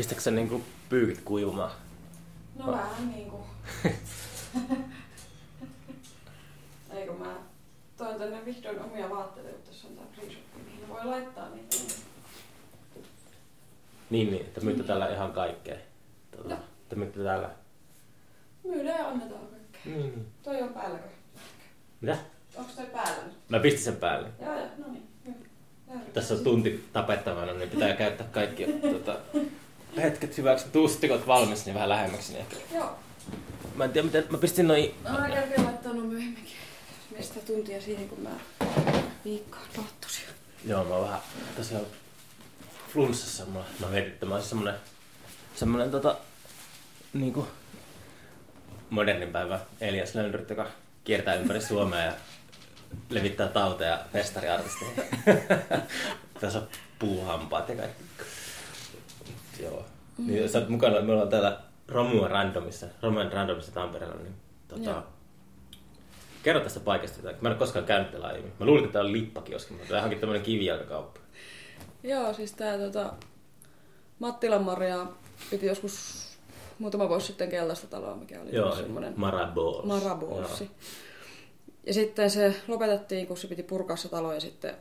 Pistätkö sä niinku pyykit kuivumaan? No vähän niinku. Eikö mä toin tänne vihdoin omia vaatteita, kun tässä on tää shop, mihin voi laittaa niitä. Niin, niin, että myytte täällä ihan kaikkea. Tota, Joo. te myytte täällä. Myydään ja annetaan kaikkea. Niin, niin. Toi on päälläkö? Mitä? Onks toi päällä nyt? Mä pistin sen päälle. Joo, joo, no niin. Tässä on tunti tapettavana, niin pitää käyttää kaikki tota, hetket hyväksi. Tuustikot valmis, niin vähän lähemmäksi. Niin ehkä. Joo. Mä en tiedä, miten mä pistin noin... No mä käyn laittaa no myöhemminkin. Mistä tuntia siihen, kun mä viikkoon tohtosin. Joo, mä oon vähän tosiaan flunssassa. Mä, mä mä olisin semmonen, semmonen tota, niinku modernin päivä Elias Lönnryt, joka kiertää ympäri Suomea ja levittää tauteja festariartisteihin. Tässä on puuhampaat ja kaikki. Joo. Niin, sä oot mukana, me ollaan täällä Romua Randomissa, Romuan Randomissa Tampereella, niin tota, Joo. kerro tästä paikasta jotain. Mä en ole koskaan käynyt täällä aiemmin. Mä luulin, että täällä on lippakioski, mutta tää onkin tämmönen kivijalkakauppa. Joo, siis tää tota, Mattilan Maria piti joskus muutama vuosi sitten keltaista taloa, mikä oli Joo, semmoinen Maraballs. Marabolsi. Ja sitten se lopetettiin, kun se piti purkaa se talo ja sitten,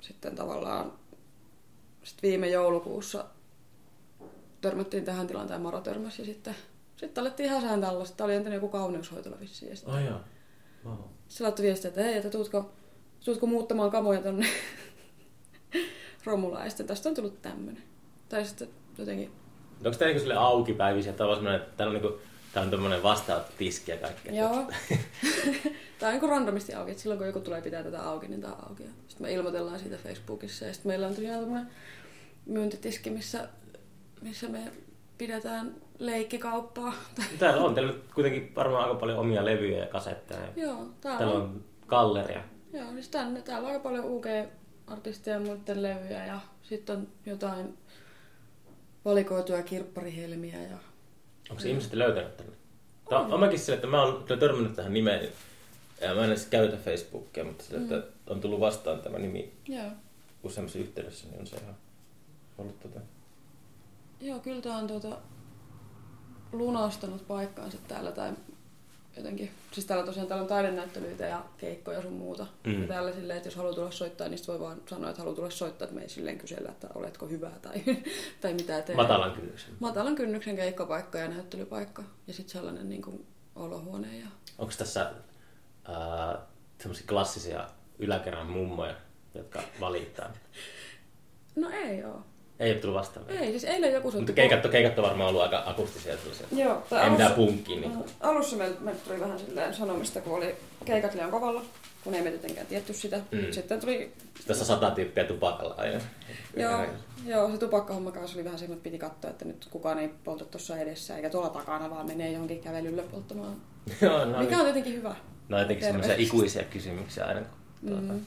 sitten tavallaan sit viime joulukuussa törmättiin tähän tilaan, tämä Mara törmäsi ja sitten, sitten alettiin häsään tällaista. Tämä oli entinen joku kauneushoitola vissiin. Ja sitten Oh. Wow. se laittoi viestiä, että hei, että tuutko, tuutko muuttamaan kamoja tonne Romulaan. Ja sitten tästä on tullut tämmönen. Tai sitten jotenkin, Onko tää niinku sille auki päivisin, että tää on semmonen, että täällä on niinku, tää on tämmönen vastaanottotiski ja kaikkea. joo. Tämä on niin randomisti auki, että silloin kun joku tulee pitää tätä auki, niin tämä on auki. Sitten me ilmoitellaan siitä Facebookissa ja sitten meillä on tosiaan tämmöinen myyntitiski, missä, missä me pidetään leikkikauppaa. Täällä on teillä kuitenkin varmaan aika paljon omia levyjä ja kasetteja. Joo, täällä, Täällä on, on galleria. joo, siis tänne, täällä on aika paljon UG-artisteja ja muiden levyjä ja sitten on jotain valikoituja kirpparihelmiä ja Onko se ihmiset löytänyt tänne? Tää on, on mäkin sille, että mä oon kyllä törmännyt tähän nimeen. Ja mä en edes käytä Facebookia, mutta sille, että on tullut vastaan tämä nimi joo. useammassa yhteydessä, niin on se ihan ollut tota... Joo, kyllä tämä on tuota, lunastanut paikkaansa täällä tai jotenkin, siis täällä tosiaan täällä on taidenäyttelyitä ja keikkoja sun muuta. Mm. Ja täällä silleen, että jos haluaa tulla soittaa, niin voi vaan sanoa, että haluaa tulla soittaa, että me ei silleen kysellä, että oletko hyvä tai, tai mitä teet. Matalan kynnyksen. Matalan kynnyksen keikkapaikka ja näyttelypaikka ja sitten sellainen niin kuin olohuone. Ja... Onko tässä äh, semmoisia klassisia yläkerran mummoja, jotka valittaa? No ei oo. Ei ole tullut vastaan vielä. Ei, siis eilen joku soitti. Mutta keikat, on- keikat on varmaan ollut aika akustisia. Joo, tai Ei mitään punkkiä. Niin Mm, Alussa meillä, meillä tuli vähän silleen sanomista, kun oli keikat liian kovalla, kun ei me tietenkään tietty sitä. Mm. Sitten tuli, Tässä sata tyyppiä tupakalla aina. joo, joo, se tupakkahomma kanssa oli vähän semmoinen, että piti katsoa, että nyt kukaan ei polta tuossa edessä, eikä tuolla takana, vaan menee johonkin kävelylle polttamaan. Joo, no, Mikä niin. on tietenkin hyvä. no jotenkin semmoisia ikuisia kysymyksiä aina. Kun, tuota, Mm.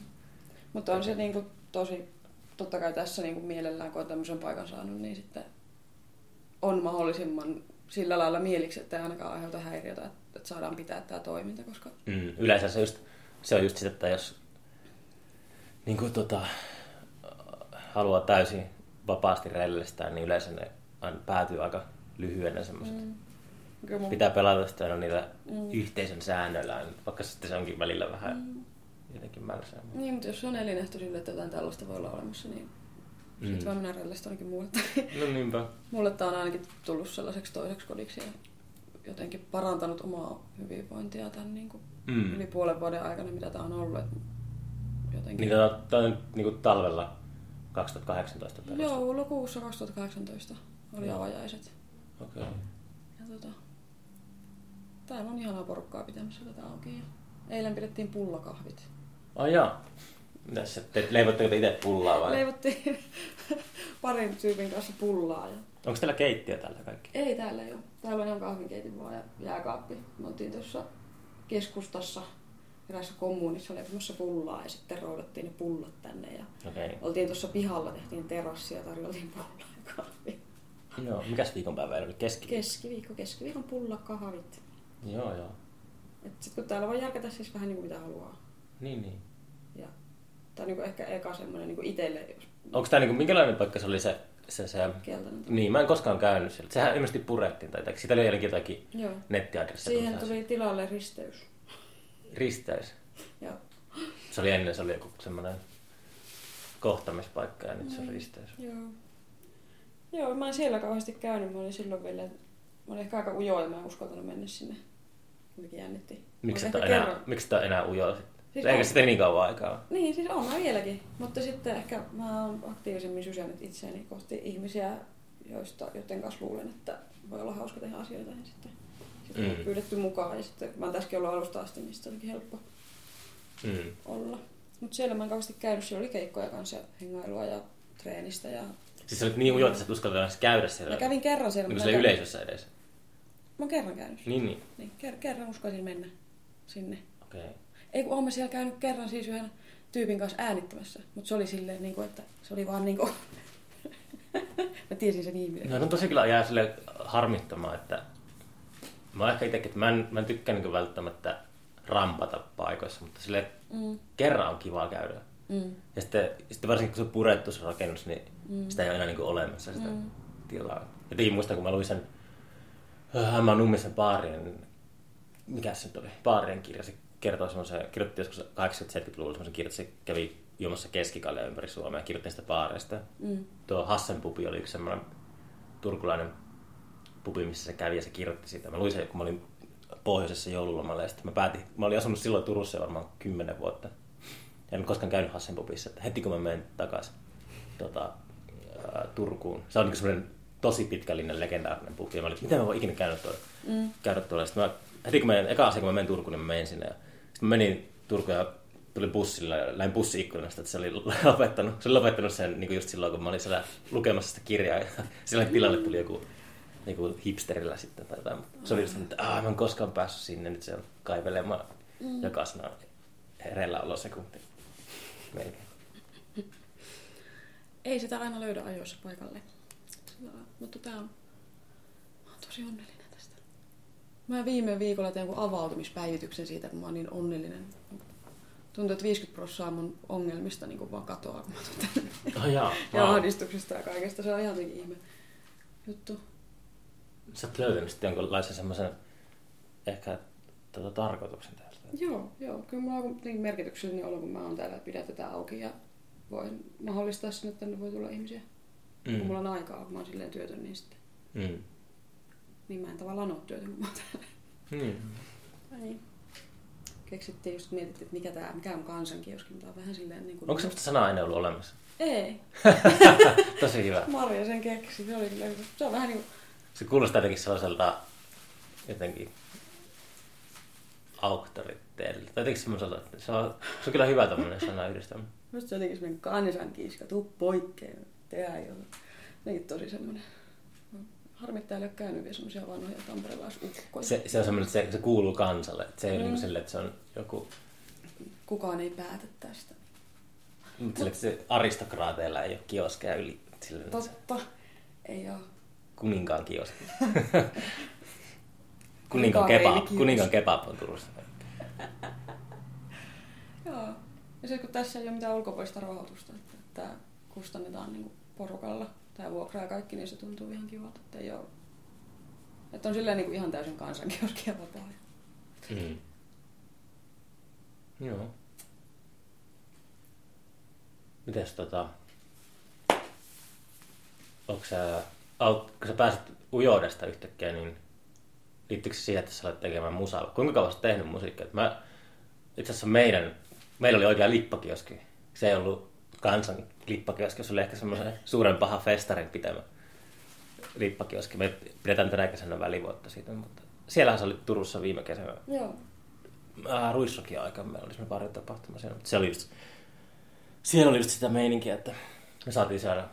Mutta on se niinku tosi, totta kai tässä niinku mielellään, kun on tämmöisen paikan saanut, niin sitten on mahdollisimman sillä lailla mieliksi, että ei ainakaan aiheuta häiriötä, että, saadaan pitää tämä toiminta, koska Mm, yleensä se, just, se on just sitä, että jos niin kuin, tota, haluaa täysin vapaasti rellestää, niin yleensä ne päätyy aika lyhyenä semmoiset. Mm. kyllä mun Pitää pelata aina niillä mm. yhteisön säännöillä, vaikka sitten se onkin välillä vähän mm. Jotenkin mälsää. Niin, mutta jos on elinehto sille, että jotain tällaista voi olla olemassa, niin mm. Sitten voi mennä rellistä ainakin muulle. No niinpä. mulle tämä on ainakin tullut sellaiseksi toiseksi kodiksi ja jotenkin parantanut omaa hyvinvointia tämän niin kuin Mm. yli puolen vuoden aikana, mitä tämä on ollut. Et jotenkin... Niin tämä on, niin kuin talvella 2018 perustettu. Joulukuussa 2018 oli Joo. avajaiset. Okei. Okay. Ja tota, täällä on ihanaa porukkaa pitämässä tätä auki. Ja eilen pidettiin pullakahvit. Ai jaa. Mitäs se, te leivotteko te itse pullaa vai? Leivottiin parin tyypin kanssa pullaa. Ja... Onko teillä keittiö tällä kaikki? Ei täällä ei ole. Täällä on ihan kahvinkeitin vaan ja jääkaappi. Me oltiin tuossa keskustassa eräässä kommunissa leipomassa pullaa ja sitten roudattiin ne pullat tänne. Ja. Okay. oltiin tuossa pihalla, tehtiin terassia ja tarjoltiin pullaa ja kahvia. Joo, mikäs viikonpäivä oli? Keski. Keskiviikko, keskiviikon pullakahvit. Joo, joo. Et sit kun täällä voi järkätä siis vähän niin kuin mitä haluaa. Niin, niin. Ja tää on niin ehkä eka semmoinen niin itselle, jos... Onko tämä niinku, minkälainen paikka se oli se se, se, Keltainen. niin, mä en koskaan käynyt siellä. Sehän ilmeisesti purettiin tai. Siitä oli jotenkin jotakin Joo. nettiadressia. Siihen tuli tilalle risteys. Risteys. Joo. Se oli ennen, se oli joku semmoinen kohtamispaikka ja nyt se on risteys. Joo. Joo, mä en siellä kauheasti käynyt. Mä olin silloin vielä, mä olin ehkä aika ujo ja mä en uskaltanut mennä sinne. Jotenkin jännitti. Miksi Mä et olin ole ehkä enää, miksi ole enää ujo sitten? Siis Eikä on. sitä niin kauan aikaa. Niin, siis on mä vieläkin. Mutta sitten ehkä mä oon aktiivisemmin sysännyt itseäni kohti ihmisiä, joista, joiden kanssa luulen, että voi olla hauska tehdä asioita. Ja sitten, sitten Mm. pyydetty mukaan. Ja sitten mä oon tässäkin ollut alusta asti, niin sitten olikin helppo Mm. olla. Mutta siellä mä en kauheasti käynyt. Siellä oli keikkoja kanssa ja hengailua ja treenistä. Ja... Siis sä olit niin ujo, että sä et uskaltanut käydä siellä. Mä kävin kerran siellä. Niin en- yleisössä edes. Mä oon kerran käynyt. Niin, niin. Niin, ker- kerran uskalsin mennä sinne. Okei. Okay. Ei kun oon mä siellä käynyt kerran siis yhden tyypin kanssa äänittämässä. Mutta se oli silleen, niin kuin, että se oli vaan niin kuin... mä tiesin sen ihmisen. No, no tosi kyllä jää sille harmittamaan, että mä oon ehkä itsekin, että mä en, mä en tykkää niin välttämättä rampata paikoissa, mutta sille Mm, kerran on kiva käydä. mm, Ja sitten, sitten varsinkin kun se on purettu se rakennus, niin mm. sitä ei ole enää niin olemassa sitä Mm. tilaa. Jotenkin muistan, kun mä luin sen Hämään Nummisen baarien, mikä se nyt oli, baarien kirja, se kertoo semmoisen, kirjoitti joskus 80-70-luvulla semmoisen kirjan, että se kävi juomassa keskikalia ympäri Suomea ja kirjoitti sitä baareista. mm, Tuo Hassen pubi oli yksi semmoinen turkulainen pubi, missä se kävi ja se kirjoitti sitä. Mä luin sen, kun mä olin pohjoisessa joululomalla ja sitten mä päätin, mä olin asunut silloin Turussa varmaan kymmenen vuotta. En koskaan käynyt Hassen pubissa, että heti kun mä menen takaisin tota, ää, Turkuun. Se on niin semmoinen tosi pitkällinen legendaarinen pubi. Ja mä olin, miten mä voin ikinä käydä tuolla. mm. Käydä tuolla. Sitten mä, heti kun mä menen, eka asia kun mä menen Turkuun, niin mä menen sinne. Ja sitten mä menin Turkuun ja tulin bussilla ja lähdin bussi-ikkunasta, että se oli lopettanut, se oli lopettanut sen niin kuin just silloin, kun mä olin siellä lukemassa sitä kirjaa. Ja sillä tilalle tuli joku, joku hipsterillä sitten tai jotain. Se oli just, että mä en koskaan päässyt sinne, nyt se on kaivelemaan mm. jokaisena hereillä olosekunti. Melkein. Ei sitä aina löydä ajoissa paikalle. Mutta tää on... Mä oon tosi onnellinen. Mä viime viikolla tein avautumispäivityksen siitä, kun mä oon niin onnellinen. Tuntuu, että 50 prosenttia mun ongelmista niin kuin vaan katoaa, kun mä tänne. Oh, jaa, Ja wow. ahdistuksesta ja kaikesta. Se on ihan jotenkin ihme juttu. Sä oot löytänyt sitten jonkinlaisen semmoisen ehkä tota, tarkoituksen täältä. Joo, joo. Kyllä mulla on kuitenkin merkityksellinen olo, kun mä oon täällä ja pidätetään auki ja voin mahdollistaa sen, että tänne voi tulla ihmisiä. Mm. Kun mulla on aikaa, kun mä oon silleen työtön, niin sitten Mm. Niin mä en tavallaan ole työtön, kun mä oon täällä. Niin. Niin. Keksittiin just mietittiin, että mikä, tää, mikä on kansankioski, mutta on vähän silleen niin kuin... Onko semmoista sanaa ennen ollut olemassa? Ei. Tosi hyvä. Marja sen keksi. Se, oli, silleen- se on vähän niin kuin... Se kuulostaa jotenkin sellaiselta jotenkin auktoriteelilta. Tai jotenkin semmoiselta, että se on, se on kyllä hyvä tämmöinen sana yhdistäminen. Musta se jotenkin semmoinen kansankiiska, tuu poikkeen, tehdään jo. Jotenkin tosi semmoinen... Harmittaa, ei ole käynyt vielä semmoisia vanhoja tamperelaisukkoja. Se, se on semmoinen, että se, se kuuluu kansalle. Että se ei ole Mm. niin sille, että se on joku... Kukaan ei päätä tästä. Mutta sille, että se aristokraateilla ei ole kioskeja yli. Sille, että se Totta. Ei oo. kuninkaan kioski. Kuninkaan kebab, kuninkaan kebab on Turussa. Joo. Ja sitten kun tässä ei ole mitään ulkopuolista rahoitusta, että tämä kustannetaan niin porukalla, tämä vuokra ja kaikki, niin se tuntuu ihan kivalta, että ei ole... Että on silleen niin ihan täysin kansankioski ja vapaa. Mm. Joo. Mites tota... Onko sä, aut, kun sä pääsit ujoudesta yhtäkkiä, niin liittyykö se siihen, että sä olet tekemään musaa? Kuinka kauan sä tehnyt musiikkia? Mä, itse asiassa meidän, meillä oli oikea lippakioski. Se ei ollut kansan lippakioski, se oli ehkä semmoisen suuren paha festarin pitämä lippakioski. Me pidetään tänä kesänä välivuotta siitä, mutta siellähän se oli Turussa viime kesänä Joo. äh, Ruisrokin aikaan meillä oli semmoinen pari tapahtuma siellä, mutta se oli just, siellä oli just sitä meininkiä, että me saatiin saada,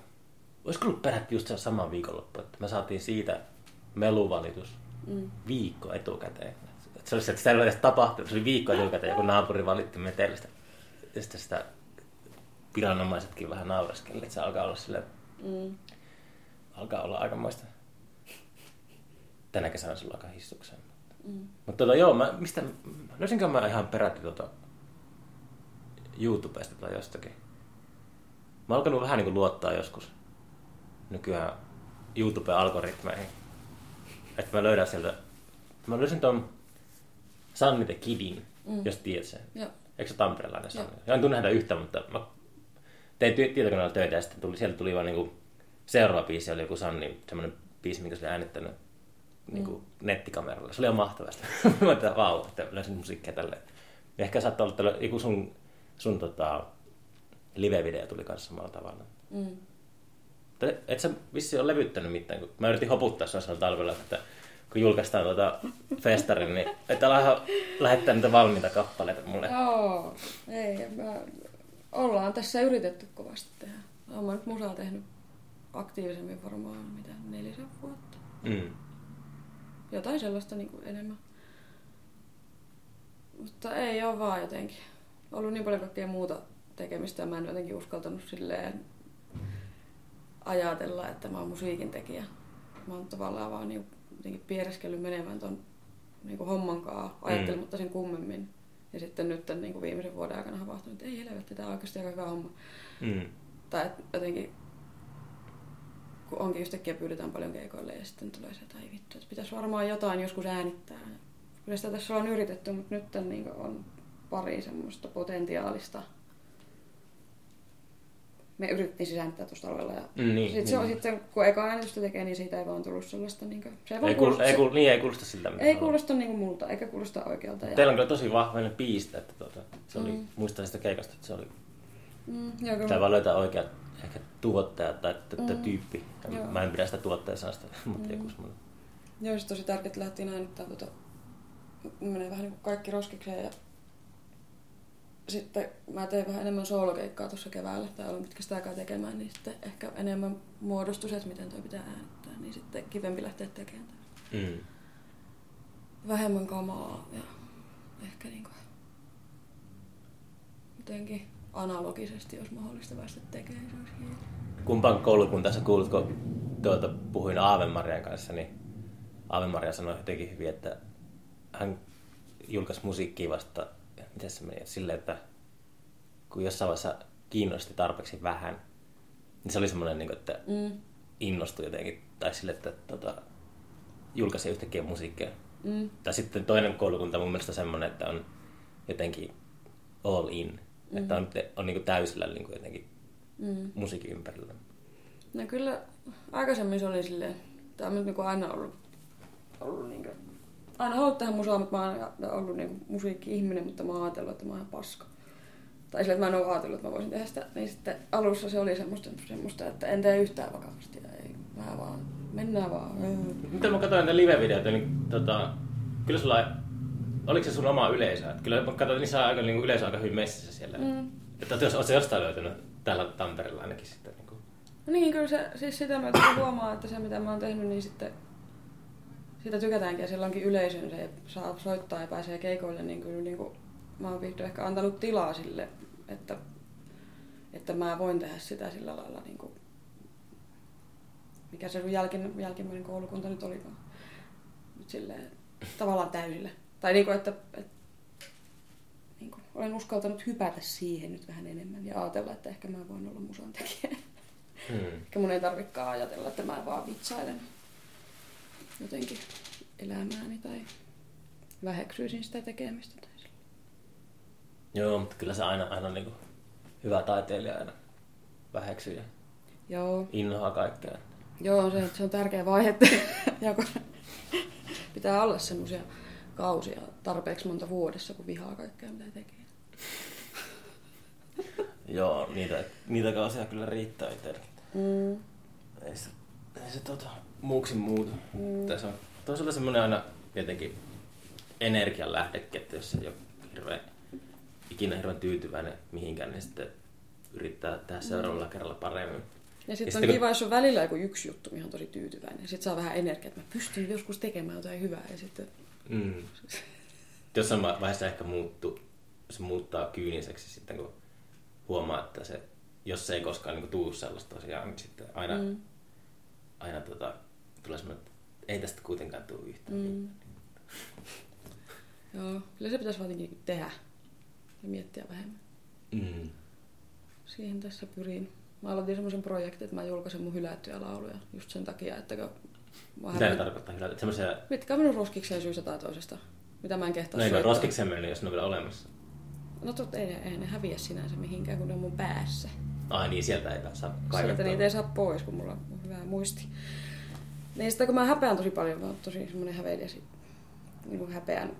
olisiko ollut peräti just se sama viikonloppu, että me saatiin siitä meluvalitus Mm. viikko etukäteen. Et se oli se, että sitä ei ole edes tapahtunut, se oli viikko etukäteen, joku naapuri valitti metelistä. Ja sitten sitä viranomaisetkin vähän naureskeli, että se alkaa olla sille, Mm. alkaa olla aikamoista. Tänä kesänä on aika hissukseen. Mm. Mutta tota, joo, mä, mistä, löysinkö mä ihan peräti tota YouTubesta tai jostakin. Mä oon alkanut vähän niin kuin luottaa joskus nykyään YouTube-algoritmeihin. Että mä löydän sieltä, mä löysin ton Sanni the Kidin, mm. jos tiedät sen. Joo. Eikö se tamperelainen Sanni? Joo. En tunne häntä yhtään, mutta mä tein ty- tietokoneella töitä ja sitten tuli, sieltä tuli vaan niinku, seuraava biisi oli joku Sanni, semmoinen biisi, minkä se oli äänittänyt niinku, mm. nettikameralla. Se oli ihan mahtavasti. mä ajattelin, vau, että löysin musiikkia tälleen. Ja ehkä saattaa olla tällä, joku sun, sun tota, live-video tuli kanssa samalla tavalla. Mm. Et, sä vissi ole levyttänyt mitään, kun mä yritin hoputtaa sun talvella, että kun julkaistaan tuota festarin, niin että ala lähettää niitä valmiita kappaleita mulle. Joo, ei, mä, ollaan tässä yritetty kovasti tehdä. Olen nyt musaa tehnyt aktiivisemmin varmaan mitä nelisen vuotta. Mm. Jotain sellaista niin kuin enemmän. Mutta ei ole vaan jotenkin. Ollut niin paljon kaikkea muuta tekemistä ja mä en jotenkin uskaltanut silleen ajatella, että mä oon musiikin tekijä. Mä oon tavallaan vaan niin jotenkin piereskellyt menemään ton niin kuin homman kanssa, ajattelematta sen kummemmin. Ja sitten nyt tämän, niin kuin viimeisen vuoden aikana havahtunut, että ei helvetti, tämä on oikeasti aika hyvä homma. Mm. Tai että jotenkin, kun onkin yhtäkkiä pyydetään paljon keikoille ja sitten tulee se, että ai vittu, että pitäisi varmaan jotain joskus äänittää. Kyllä sitä tässä on yritetty, mutta nyt niin on pari semmoista potentiaalista me yritettiin sisääntää tuossa talvella. Ja Mm, niin, sit se on niin. sitten, kun eka äänitystä tekee, niin siitä ei vaan tullut sellaista... Niin kuin, se ei, Ei, kuul, kuulosta, ei, kuul, niin ei kuulosta siltä, ei haluaa. kuulosta niin kuin multa, eikä kuulosta oikealta. Ja, Teillä on kyllä tosi vahvainen biistä, että tuota, se oli, Mm. muistan sitä keikasta, että se oli, mm, joo, kyllä. vaan löytää oikea ehkä tuottaja tai Mm. tyyppi. Joo. Mä en pidä sitä tuottajasanasta, mutta Mm. joku semmoinen. Joo, se tosi tärkeää, että lähdettiin äänittämään tuota, menee vähän niin kuin kaikki roskikseen ja sitten mä tein vähän enemmän soolokeikkaa tuossa keväällä, tai olen pitkästä aikaa tekemään, niin sitten ehkä enemmän muodostui se, että miten toi pitää äänittää, niin sitten kivempi lähteä tekemään. Mm. Vähemmän kamaa ja ehkä niin kuin jotenkin analogisesti, jos mahdollista päästä tekemään, se olisi. Kumpaan koulukuntaan sä kuulut, kun tuolta puhuin Aave-Marian kanssa, niin Aave-Maria sanoi jotenkin hyvin, että hän julkaisi musiikkia vasta, miten se meni, silleen, että kun jossain vaiheessa kiinnosti tarpeeksi vähän, niin se oli semmoinen, niin kuin, että Mm, innostui jotenkin, tai sille, että tota, julkaisi yhtäkkiä musiikkia. mm, Tai sitten toinen koulukunta mun mielestä semmoinen, että on jotenkin all in, mm. että on, on niin kuin täysillä niin kuin jotenkin mm. musiikin ympärillä. No kyllä aikaisemmin se oli silleen, tämä on nyt niinku aina ollut, ollut niinku, aina halunnut tehdä musaa, mutta mä oon aina ollut niinku musiikki-ihminen, mutta mä oon ajatellut, että mä oon ihan paska. Tai silleen, että mä en ole ajatellut, että mä voisin tehdä sitä. Niin sitten alussa se oli semmoista, semmoista että en tee yhtään vakavasti. Ja ei, mä vaan, mennään vaan. Mitä mä katsoin näitä live-videoita, niin tota, kyllä sulla, oliko se sun oma yleisö? Että Kyllä mä katsoin, niin saa aika niin yleisö aika hyvin messissä siellä. Mm. Että jos oot jostain löytänyt täällä Tampereella ainakin sitten. Niin kuin. No niin, kyllä se, siis sitä mä kyllä huomaan, että se mitä mä oon tehnyt, niin sitten siitä tykätäänkin ja sillä onkin yleisön, se saa soittaa ja pääsee keikoille, niin kyllä niin kuin, mä oon vihdoin ehkä antanut tilaa sille, että, että mä voin tehdä sitä sillä lailla, niin kuin, mikä se sun jälkin, jälkimmäinen koulukunta nyt olikaan. Nyt silleen, tavallaan täysillä. Tai niin kuin, että, että niin kuin, olen uskaltanut hypätä siihen nyt vähän enemmän ja ajatella, että ehkä mä voin olla musan tekijä. Hmm. Ehkä mun ei tarvikaan ajatella, että mä vaan vitsailen jotenkin elämääni tai väheksyisin sitä tekemistä. Tai sillä. Joo, mutta kyllä se aina, aina niin kuin hyvä taiteilija aina väheksyy ja Joo, innohaa kaikkea. joo se, se on tärkeä vaihe, että pitää olla semmoisia kausia tarpeeksi monta vuodessa, kun vihaa kaikkea, mitä tekee. Joo, niitä, niitä kausia kyllä riittää itselläkin. Mm. Ei se, ei se tota, muuksi muutu. Mm. Tässä on toisaalta semmoinen aina jotenkin energian lähdekin, että jos ei ole hirveän, ikinä hirveän tyytyväinen mihinkään, niin sitten yrittää tehdä seuraavalla kerralla paremmin. Ja sitten on sitten kiva, jos on välillä joku yksi juttu, mihin on tosi tyytyväinen. Sitten saa vähän energiaa, että mä pystyn joskus tekemään jotain hyvää. Ja sitten, Mm. Jossain va- vaiheessa ehkä muuttu, se muuttaa kyyniseksi sitten, kun huomaa, että se, jos se ei koskaan niin tuu sellaista tosiaan, niin sitten aina, mm. mm, aina tota, tulee semmoinen, että ei tästä kuitenkaan tule yhtään. Mm. joo, kyllä se pitäisi vaan jotenkin tehdä ja miettiä vähemmän. Mm. Siihen tässä pyrin. Mä aloitin semmoisen projektin, että mä julkaisen mun hylättyjä lauluja just sen takia, että mä Mitä ne tarkoittaa hylätä? Semmoisia... Mitkä on minun roskikseen syystä tai toisesta? Mitä mä en kehtaa No ei ne ole soittaa. roskikseen mennyt, jos ne on vielä olemassa. No totta, ei, ne- ei ne häviä sinänsä mihinkään, kun ne on mun päässä. Ai niin, sieltä ei saa Sieltä kaivettua. niitä ei saa pois, kun mulla on hyvä muisti. Niin sitä kun mä häpeän tosi paljon, mä oon tosi semmoinen häveilijä niin kuin häpeän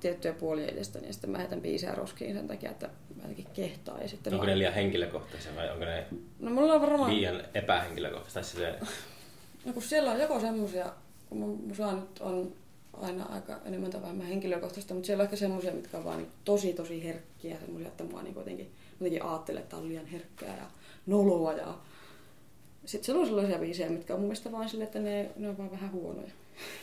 tiettyjä puolia edestä, niin sitten mä heitän biisejä roskiin sen takia, että mä jotenkin kehtaa. Ja sitten Onko mä... ne liian henkilökohtaisia vai onko ne No mulla on varmaan... liian epähenkilökohtaisia? Tai silleen... No kun siellä on joko semmosia, kun mun musa nyt on aina aika enemmän tai vähemmän henkilökohtaista, mutta siellä on ehkä semmosia, mitkä on vaan niin tosi tosi herkkiä, semmosia, että mua niin jotenkin, jotenkin ajattelee, että on liian herkkää ja noloa ja sitten siellä on sellaisia biisejä, mitkä on mun mielestä vaan silleen, että ne, ne on vaan vähän huonoja.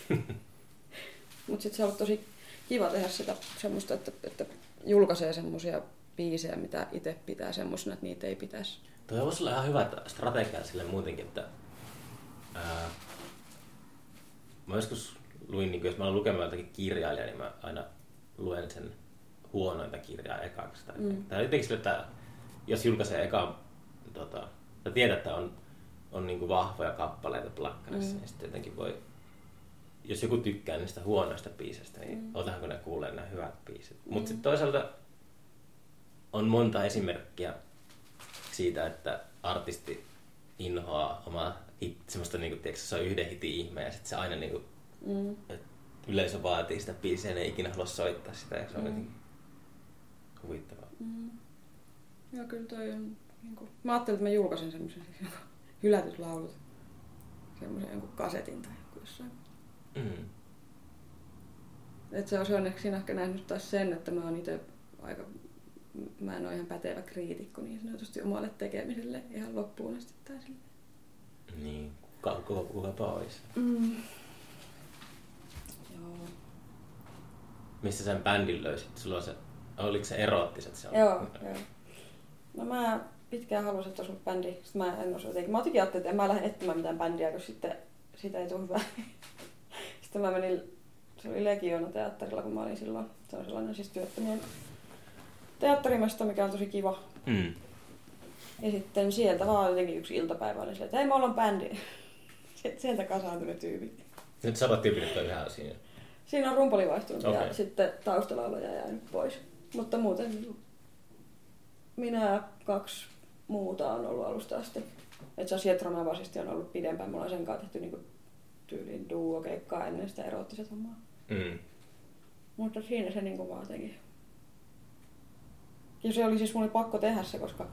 mutta sitten se on ollut tosi kiva tehdä sitä semmoista, että, että julkaisee semmosia biisejä, mitä itse pitää semmoisena, että niitä ei pitäisi. Toi voisi olla ihan hyvä strategia sille muutenkin, että ää, mä joskus luin, niin jos mä olen lukemaan jotakin kirjailijaa, niin mä aina luen sen huonointa kirjaa ekaksi. Tai, mm. tai jotenkin sille, että jos julkaisee eka, tota, tai tiedät, että on, on niin kuin vahvoja kappaleita plakkarissa, mm. niin sitten jotenkin voi, jos joku tykkää niistä huonoista biiseistä, niin mm. otaanko ne kuulee nämä hyvät biisit. Mm. Mutta sitten toisaalta on monta esimerkkiä siitä, että artisti inhoaa omaa hit, semmoista niinku, tiedätkö, se on yhden hitin ihme ja sitten se aina niinku, Mm. että yleisö vaatii sitä biisiä ja ne ei ikinä halua soittaa sitä ja se on Mm. jotenkin huvittavaa. Mm. Joo, kyllä toi on... Niin kuin, mä ajattelin, että mä julkaisen semmoisen siis hylätyt laulut. Semmoisen jonkun kasetin tai joku jossain. Mm. Et se on onneksi siinä ehkä nähnyt taas sen, että mä oon itse aika... Mä en ole ihan pätevä kriitikko niin sanotusti omalle tekemiselle ihan loppuun asti tai sille. Niin, kuka, kuka, kukapa olisi. Mm. Joo. Missä sen bändin löysit? Sulla on se, oliko se eroottiset? Se on? Joo, joo. No mä pitkään halusin, että olisi ollut bändi. Sitten mä en osaa jotenkin. Mä jotenkin ajattelin, että en mä lähde etsimään mitään bändiä, kun sitten siitä ei tule hyvää. Sitten mä menin, se oli Legiona teatterilla, kun mä olin silloin. Se on sellainen siis työttömien teatterimesta, mikä on tosi kiva. Mm. Ja sitten sieltä vaan jotenkin yksi iltapäivä oli silleen, että hei, me ollaan bändi. Sieltä kasaantui ne tyypit. Nyt sadat tyypit on ihan siinä. Siinä on rumpali vaihtunut Okei. ja sitten taustalaulaja jäänyt pois. Mutta muuten minä ja kaksi muuta on ollut alusta asti. Et se Sietraman basisti on ollut pidempään. Mulla on sen kanssa tehty niinku tyyliin duo-keikkaa ennen sitä eroottiset hommaa. Mm. Mutta siinä se niinku vaan teki. Ja se oli siis mulle pakko tehdä se, koska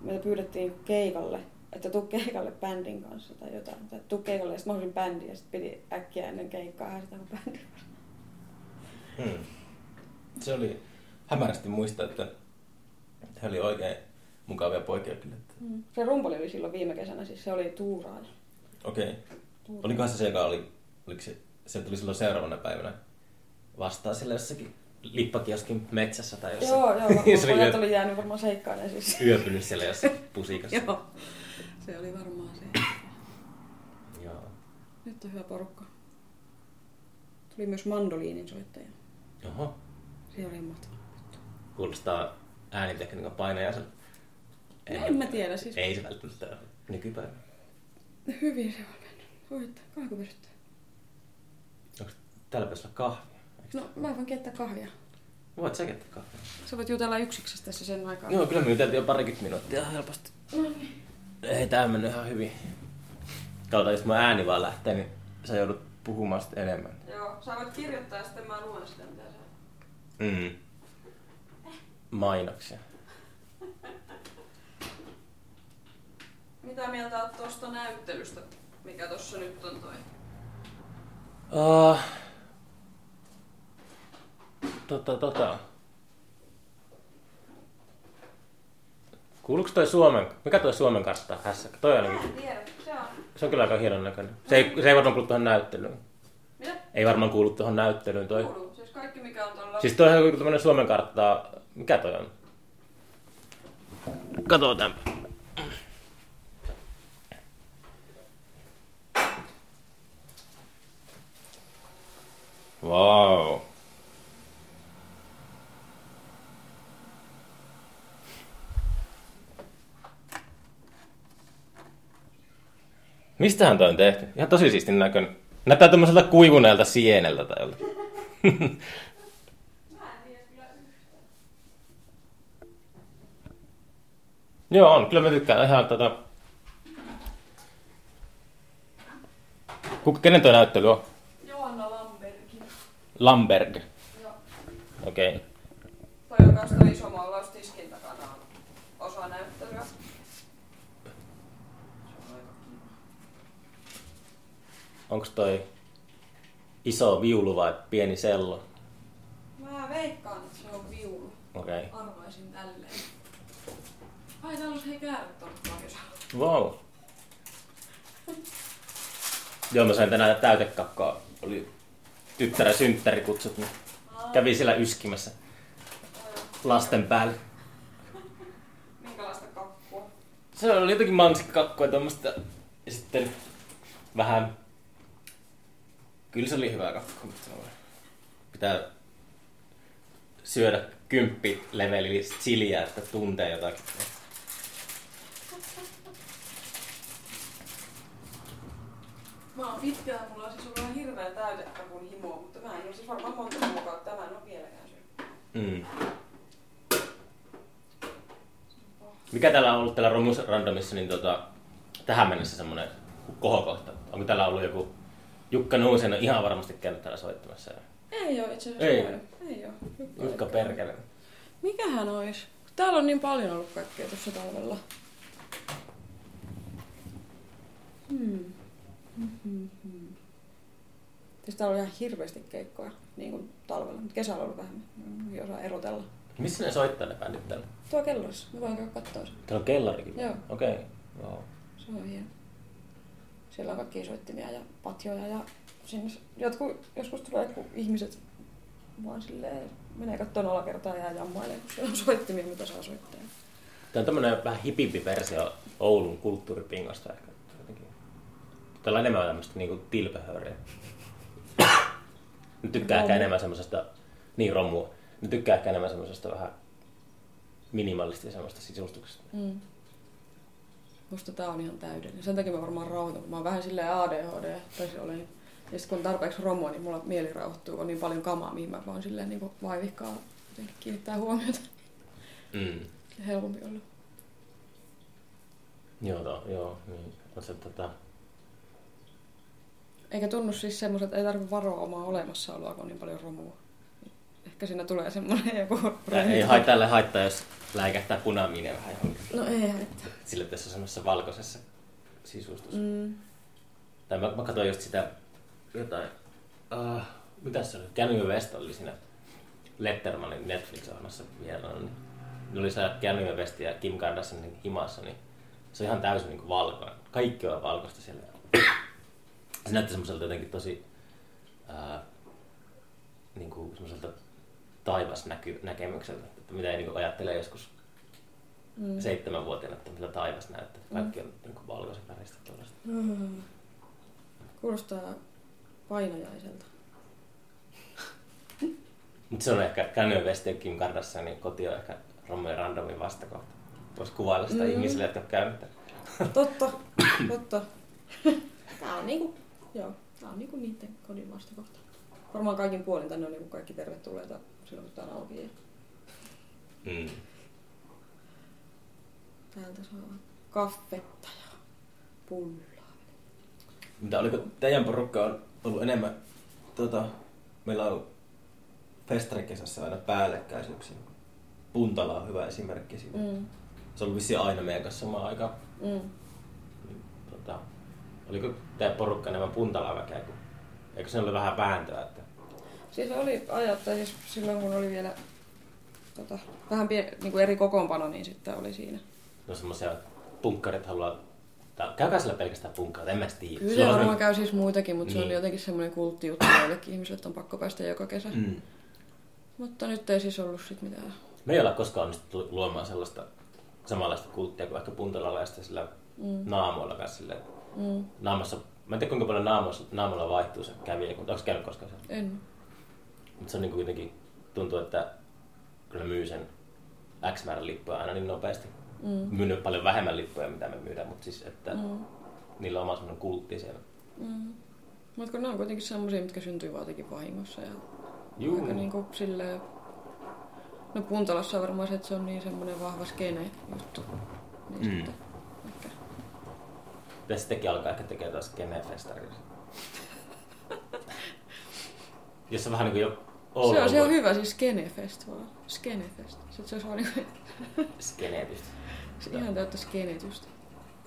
meitä pyydettiin keikalle, että tuu keikalle bändin kanssa tai jotain. Tai tuu keikalle ja sitten mä halusin bändin ja sitten piti äkkiä ennen keikkaa häiritä mun bändin. Mm. Se oli hämärästi muista, että he oli oikein mukavia poikia kyllä. Että... Mm. Se rumpali oli silloin viime kesänä, siis se oli tuuraaja. Okei. Okay. Olikohan se se, joka oli, oliko se, se tuli silloin seuraavana päivänä vastaan sillä jossakin lippakioskin metsässä tai jossain. Joo, joo, se oli yö, oli jäänyt varmaan seikkailemaan siis. yöpynyt siellä jossain pusikassa. joo, se oli varmaan se. Joo. Nyt on hyvä porukka. Tuli myös mandoliinin soittaja. Oho. Se oli mahtava. Kuulostaa äänitekniikan painajaisen. No, en mä tiedä, siis- Ei se välttämättä ole nykypäivä. Hyvin se on mennyt. Voit, kahviko pysyttää? Onko täällä pitäisi olla kahvia? Eikö- No, mä voin keittää kahvia. Voit sä keittää kahvia? Sä voit jutella yksiksessä tässä sen aikaa. Joo, kyllä me juteltiin jo parikymmentä minuuttia helposti. No niin. Ei tää mennyt ihan hyvin. Katsotaan, jos mun ääni vaan lähtee, niin sä joudut puhumaan sitten enemmän. Joo, sä voit kirjoittaa ja sitten mä luen sitä, mitä sä... Mm. Mainoksia. Mitä mieltä oot tuosta näyttelystä, mikä tossa nyt on toi? Uh, tota, tota. Kuuluuko toi Suomen, mikä toi Suomen kartta hässäkkä? Toi on, ainakin- tiedä, se on. se on kyllä aika hienon näköinen. Se ei, se ei varmaan kuulu tuohon näyttelyyn. Mitä? Ei varmaan kuulu tuohon näyttelyyn toi. Kuuluu. Siis kaikki mikä on tuolla... Siis toi on joku tämmönen Suomen kartta. Mikä toi on? Katsotaan. Wow. Mistähän toi on tehty? Ihan tosi siistin näköinen. Näyttää tämmöiseltä kuivuneelta sieneltä tai jolta. Joo, on. Kyllä mä tykkään ihan tota... Kuka, kenen toi näyttely on? Lamberg. Joo. Okei. Okay. Toi on kanssa toi iso maalaus tiskin takana on osa näyttelyä. Onko toi iso viulu vai pieni sello? Mä veikkaan, että se on viulu. Okei. Okay. Arvaisin tälleen. Ai täällä on hei käärät tuonne. Wow. Joo, mä sain tänään täytekakkaa. Oli tyttären synttärikutsut, niin kävi siellä yskimässä lasten päälle. Minkälaista kakkua? Se oli jotenkin mansikkakakkua ja tuommoista. Ja sitten vähän... Kyllä se oli hyvä kakku, mutta pitää syödä kymppi levelillistä chiliä, että tuntee jotakin. Mä oon pitkään, mulla on siis ollut ihan hirveä täytekakun himo, mutta mä en ole siis varmaan monta kuukautta, mä en ole vieläkään syönyt. Mm. Mikä täällä on ollut täällä Romus Randomissa niin tota, tähän mennessä semmoinen kohokohta? Onko täällä ollut joku Jukka Nuusen on ihan varmasti käynyt täällä soittamassa. Ei oo itse asiassa Ei. käynyt. Ei oo. Jukka Jukka Perkele. Mikähän ois? Täällä on niin paljon ollut kaikkea tuossa talvella. Hmm. Hmm. Siis täällä on ihan hirveästi keikkoja niin kuin talvella, mutta kesällä on ollut vähemmän. Mm, Ei osaa erotella. Missä ne soittaa ne bändit täällä? Tuo kellarissa, mä voin käydä katsoa sen. Täällä on kellarikin. Joo. Okei. Okay. Wow. Se on hieno. Siellä on kaikkia soittimia ja patjoja ja sinne jotkut, joskus tulee joku ihmiset vaan silleen menee kattoon alakertaan ja jammailee, kun siellä on soittimia, mitä saa soittaa. Tämä on tämmöinen vähän hipimpi versio Oulun kulttuuripingosta ehkä. Täällä on enemmän tämmöistä niinku tilpehööriä. Ne tykkää ehkä enemmän semmoisesta, niin romua. Ne tykkää ehkä enemmän semmoisesta vähän minimalista semmoista sisustuksesta. Mm. Musta tää on ihan täydellinen. Sen takia mä varmaan rauhoitun, kun mä oon vähän silleen ADHD, tai se olen. Ja sit kun on tarpeeksi romua, niin mulla mieli rauhoittuu, on niin paljon kamaa, mihin mä vaan silleen niin vaivihkaa jotenkin kiinnittää huomiota. Mm. Helpompi olla. Joo, to, joo. Niin. On se, tota, Eikä tunnu siis semmoiset, että ei tarvitse varoa omaa olemassaoloa, kun on niin paljon romua. Ehkä siinä tulee semmoinen joku... ei hai, tälle haittaa, jos läikähtää punamiinia vähän johonkin. No ei haittaa. Sille tässä semmoisessa valkoisessa sisustuksessa. Mm. Tai mä, mä katsoin just sitä jotain, uh, mitä se oli, Kanye West oli siinä Lettermanin Netflix-ohjelmassa vieraana, niin ne oli se Kanye West ja Kim Kardashianin himassa, niin se on ihan täysin niin valkoinen. Kaikki on valkoista siellä. Se näytti semmoiselta jotenkin tosi uh, niin kuin semmoiselta taivasnäkemykseltä, että mitä ei niin kuin ajattelee joskus Mm. seitsemänvuotiaana, että mitä taivas näyttää. Kaikki on niin kuin valkoisen väristä tuollaista. Mm. Kuulostaa painajaiselta. Mutta se on ehkä Kanye West ja Kim Kardashianin koti on ehkä Romeo Randomin vastakohta. Voisi kuvailla sitä Mm. ihmisille, jotka on käynyt. Totta, totta. Tää on niinku, joo, tää on niinku niiden kodin vastakohta. Varmaan kaikin puolin tänne on niinku kaikki tervetulleita silloin, kun tää on auki. Ja Mm. täältä saa kaffetta ja pullaa. Mitä oliko teidän porukka on ollut enemmän, tota, meillä on festarikesässä aina päällekkäisyyksiä. Puntala on hyvä esimerkki siitä. Mm. Mm, Se on ollut vissiin aina meidän kanssa samaan aikaan. mm. Niin, Tota, oliko teidän porukka enemmän puntalaa väkeä? Kun, eikö se ole vähän vääntöä? Että, Siis oli ajattaa, siis silloin kun oli vielä tota, vähän pie, niinku eri kokoonpano, niin sitten oli siinä. no semmoisia punkkarit haluaa, käykää sillä pelkästään punkkarit, en mä tiedä. Kyllä Sulla se on varmaan käy siis muitakin, mutta se on Niin. jotenkin semmoinen kulttijuttu joillekin ihmisille, että on pakko päästä joka kesä. Mm. Mutta nyt ei siis ollut sit mitään. Me ei olla koskaan onnistuttu luomaan sellaista samanlaista kulttia kuin ehkä sitten sillä Mm. naamoilla kanssa sille. Mm. Naamassa, mä en tiedä kuinka paljon naamassa, naamalla vaihtuu se kävijä, mutta onko käynyt koskaan se? En. Mutta se on niin kuitenkin, tuntuu, että kyllä myy sen X määrän lippuja aina niin nopeasti. Mm. Myynyt paljon vähemmän lippuja, mitä me myydään, mutta siis, että Mm. niillä on oma semmoinen kultti siellä. Mm. Mutta kun ne on kuitenkin semmoisia, mitkä syntyy vaan jotenkin vahingossa. Ja Juu. aika niinku silleen... No Puntalassa on varmaan se, että se on niin semmoinen vahva skene juttu. Niin Mm. sitten. Pitäisi sittenkin alkaa ehkä tekemään taas Kemefestaria. Jos on vähän niin kuin jo Se on, se on hyvä, siis Skenefest vaan. Skenefest. Sitten se olisi vaan niinku, Skeneetystä. se ihan täyttä skenetystä.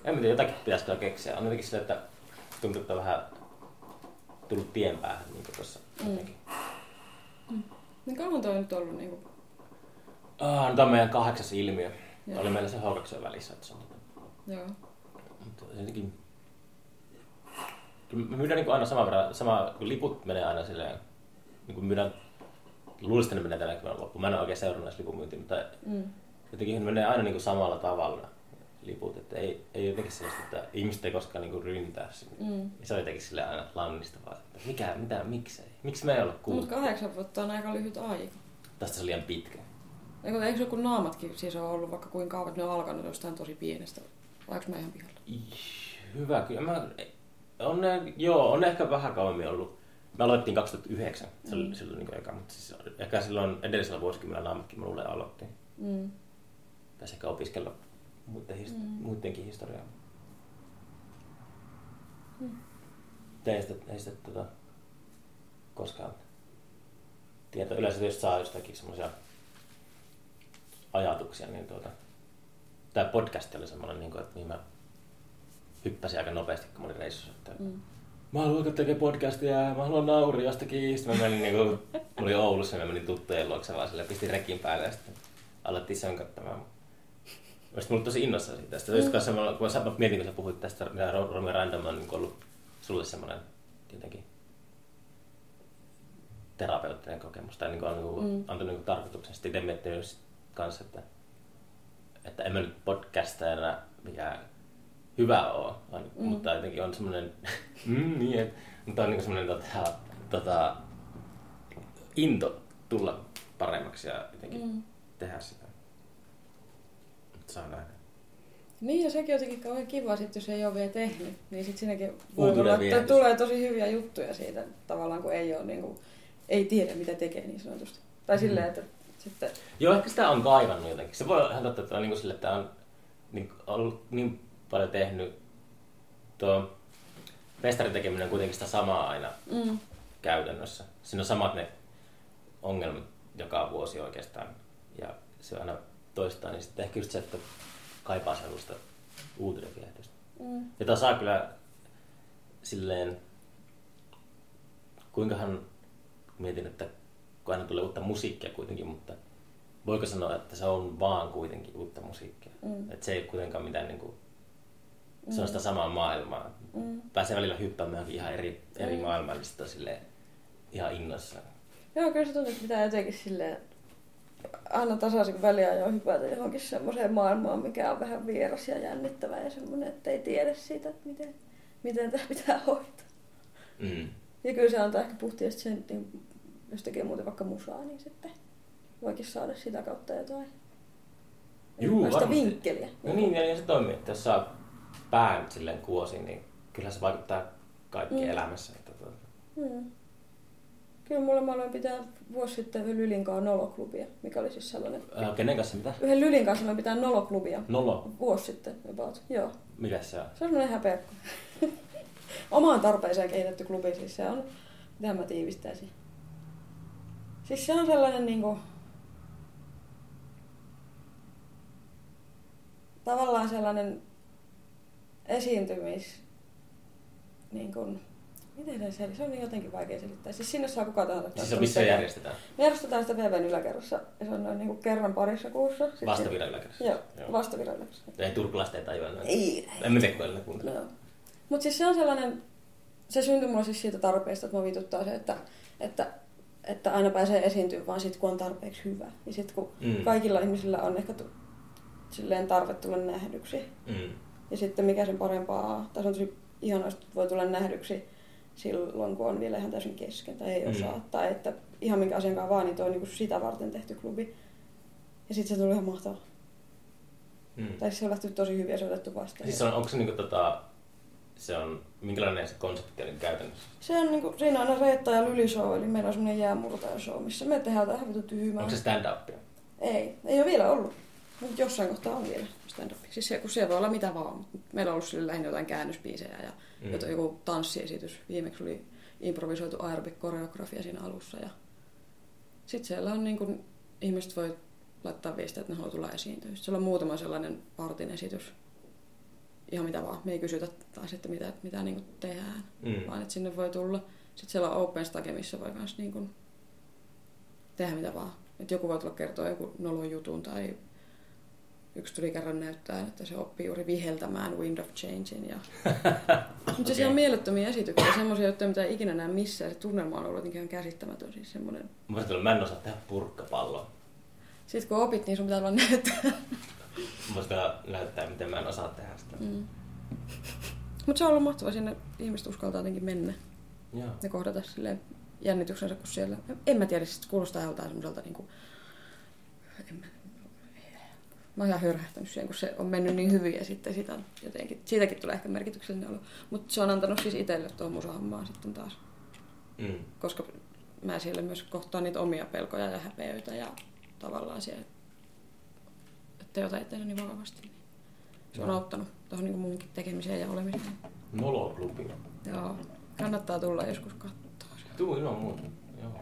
En mä tiedä, jotakin pitäisi kyllä keksiä. On jotenkin sillä, että tuntuu, että vähän tullut tien päähän niin tuossa Mm. jotenkin. Niin kauan toi on nyt ollut niinku... Ah, no tämä on meidän kahdeksas ilmiö. Joo. Oli meillä se H2 välissä, että se on Joo. Mutta jotenkin... Kyllä me myydään niin aina sama verran, sama, kun liput menee aina silleen, niin kuin myydään, luulisin, että ne menee tänä vuonna loppuun. Mä en ole oikein seurannut näistä lipunmyyntiä, mutta Mm. jotenkin ne menee aina niin kuin samalla tavalla liput, että ei, ei jotenkin sellaista, että ihmiset ei koskaan niin ryntää sinne. Mm. Se on jotenkin silleen aina lannistavaa, että mikä, mitä, miksei, miksi me ei olla Mutta kuultu. kahdeksan vuotta on aika lyhyt aika. Tästä se on liian pitkä. Eikö, eikö joku naamatkin siis on ollut vaikka kuinka kauan, että ne on alkanut jostain tosi pienestä? Vai onko mä ihan pihalla? Hyvä, kyllä mä, on ne, joo, on ehkä vähän kauemmin ollut. Me aloittiin 2009, se oli Mm. silloin niin eka, mutta siis ehkä silloin edellisellä vuosikymmenellä naamatkin mulle aloittiin. Mm. Pääsi ehkä opiskella muiden, his, Mm. muidenkin historiaa. Mm. Te ei sitä, ei sitä tota, koskaan tieto. Yleensä jos saa jostakin semmoisia ajatuksia, niin tuota, tämä podcast oli semmoinen, niin kuin, että niin mä hyppäsin aika nopeasti, kun mä olin reissussa. Että Mm. Mä haluan alkaa tekemään podcastia ja mä haluan nauri jostakin. Sitten mä menin niinku, mä olin Oulussa ja mä menin tuttujen luokse vaan sille, pistin rekin päälle ja sitten alettiin sönköttämään. Mä sitten mulla tosi innossa siitä. Sitten just kanssa, mä, kun mä mietin, kun sä puhuit tästä, mitä Romy Random on niin ollut sulle semmoinen jotenkin terapeuttinen kokemus. Tai niin on niin Mm. mm. antanut niin tarkoituksen. Sitten itse miettinyt kanssa, että, että en mä nyt podcastajana mikään hyvä ole, on, Mm. mm. mutta jotenkin on semmoinen, mm, niin, et, mutta on niin semmoinen tota, tota, into tulla paremmaksi ja jotenkin mm. Mm. tehdä sitä. Saa nähdä. Niin ja sekin on jotenkin kauhean kiva, sit, jos ei ole vielä tehnyt. Niin sitten siinäkin voi Uutuuden olla, että tulee tosi hyviä juttuja siitä, tavallaan kun ei ole niin kuin, ei tiedä mitä tekee niin sanotusti. Tai silleen, että sitten... Joo, ehkä sitä on kaivannut jotenkin. Se voi olla ihan totta, että on niin kuin sille, että on niin, ollut niin paljon tehnyt tuo festarin tekeminen on kuitenkin sitä samaa aina Mm. käytännössä. Siinä on samat ne ongelmat joka vuosi oikeastaan. Ja se aina toistaa, niin sitten ehkä just se, että kaipaa sellaista uutinen viehätystä. Mm. Jota saa kyllä silleen, kuinkahan mietin, että kun aina tulee uutta musiikkia kuitenkin, mutta voiko sanoa, että se on vaan kuitenkin uutta musiikkia? Mm. Että se ei ole kuitenkaan mitään niin kuin, se on sitä samaa maailmaa. Mm. Pääsee välillä hyppäämään ihan eri, eri Mm. maailmaan, niin on silleen ihan innoissaan. Joo, kyllä se tuntuu, että pitää jotenkin silleen aina tasaisin väliajoin hypätä johonkin semmoiseen maailmaan, mikä on vähän vieras ja jännittävä ja semmoinen, että ei tiedä siitä, että miten, miten tämä pitää hoitaa. Mm. Ja kyllä se antaa ehkä puhtiasti sen, niin jos tekee muuten vaikka musaa, niin sitten voikin saada sitä kautta jotain Juu, varmasti. vinkkeliä. No niin, ja niin se toimii, että jos saa pään silleen kuosi, niin kyllä se vaikuttaa kaikkeen Mm. elämässä. Että, tuota, Hmm. Kyllä mulla mä aloin pitää vuosi sitten yhden Lylin kanssa noloklubia, mikä oli siis sellainen... ää, kenen kanssa mitä? Yhden Lylin kanssa mä pitää noloklubia Nolo. vuosi sitten about. Joo. Mikä se on? Se on semmoinen häpeäkko. Omaan tarpeeseen kehitetty klubi, siis se on, mitä mä tiivistäisin. Siis se on sellainen niinku, tavallaan sellainen esiintymis, niin kuin, miten se selittää? Se on niin jotenkin vaikea selittää. Siis sinne saa kuka tahansa. Siis se missä järjestetään? Me järjestetään sitä VVn yläkerrassa ja se on noin niin kuin kerran parissa kuussa. Sitten- Vastaviran yläkerrassa. Joo, Joo. vastaviran yläkerrassa. Ei turkulaiset ei tajua noin. Ei, En mä tiedä, kun ne kuuntelee. No. Mutta siis se on sellainen, se syntyi mulla siis siitä tarpeesta, että mä vituttaa se, että, että, että aina pääsee esiintyä vaan sit, kun on tarpeeksi hyvä. Ja sitten kun mm. kaikilla ihmisillä on ehkä tu- silleen tarve tulla nähdyksi. Mm. Ja sitten mikä sen parempaa, tai se on tosi ihanaa, että voi tulla nähdyksi silloin, kun on vielä ihan täysin kesken tai ei Mm. osaa. Tai että ihan minkä asiankaan vaan, niin toi on niinku sitä varten tehty klubi. Ja sitten se tuli ihan mahtavaa. Mm. Tai siis se on lähtenyt tosi hyvin ja se on otettu vastaan. Siis on, onko se niinku tota, se on, minkälainen se konsepti oli käytännössä? Se on niinku, siinä on aina Reetta ja Lylishow, eli meillä on semmoinen jäämurtaja-show, missä me tehdään tähän vitu tyhmää. Onko se stand-upia? Ei, ei ole vielä ollut. Mutta jossain kohtaa on vielä stand-up. Siis se, kun siellä voi olla mitä vaan. Mut Meillä on ollut sille lähinnä jotain käännösbiisejä ja Mm. jotain, joku tanssiesitys. Viimeksi oli improvisoitu aerobic-koreografia siinä alussa. Ja... Sitten siellä on niin kuin, ihmiset voi laittaa viestiä, että ne haluaa tulla esiintyä. Sitten siellä on muutama sellainen partin esitys. Ihan mitä vaan. Me ei kysytä taas, että mitä, mitä niin kuin tehdään, Mm. vaan että sinne voi tulla. Sitten siellä on open stage, missä voi myös niin kuin tehdä mitä vaan. Että joku voi tulla kertoa joku nolon jutun tai yksi tuli kerran näyttää, että se oppii juuri viheltämään Wind of Changein. Ja... Mutta okay. se on mielettömiä esityksiä, semmoisia juttuja, mitä ei ikinä näe missään. Se tunnelma on ollut jotenkin ihan käsittämätön. Siis semmoinen... Mä, sanoin, mä en osaa tehdä purkkapalloa. Sitten kun opit, niin sun pitää vaan näyttää. Tehdä- näyttää, miten mä en osaa tehdä sitä. Mm. Mutta se on ollut mahtavaa, sinne ihmiset uskaltaa jotenkin mennä Joo. ja kohdata silleen jännityksensä, kun siellä... En mä tiedä, se kuulostaa joltain semmoiselta niinku... En mä... Mä oon ihan hörhähtänyt siihen, kun se on mennyt niin hyvin ja sitten sitä jotenkin, siitäkin tulee ehkä merkityksellinen olo. Mutta se on antanut siis itselle tuohon musahommaan sitten taas. Mm. Koska mä siellä myös kohtaan niitä omia pelkoja ja häpeöitä ja tavallaan siellä, että ota itseäni niin vakavasti. Niin se on Joo. auttanut tuohon niin munkin tekemiseen ja olemiseen. Noloklubi. Joo, kannattaa tulla joskus katsoa. Tuu ilman muuta. Joo.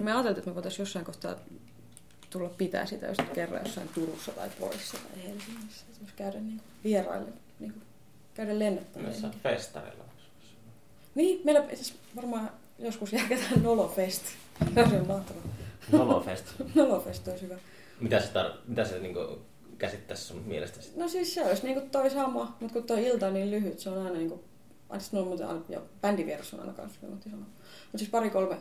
Me ajateltiin, että me voitaisiin jossain kohtaa tulla pitää sitä just kerran jossain Turussa tai Porissa tai Helsingissä. Vois käydä niin vieraille, niin kuin, käydä lennettämään. Myös festareilla. Niin, meillä siis varmaan joskus järkätään Nolofest. Se on mahtavaa. Nolofest. Nolofest olisi hyvä. Mitä se, tar- mitä se niinku käsittäisi sun mielestäsi? No siis se olisi niinku toi sama, mutta kun toi ilta on niin lyhyt, se on aina niinku... Aina no, muuten aina, jo, bändivieras on aina kanssa, mutta sama. Mutta siis pari-kolme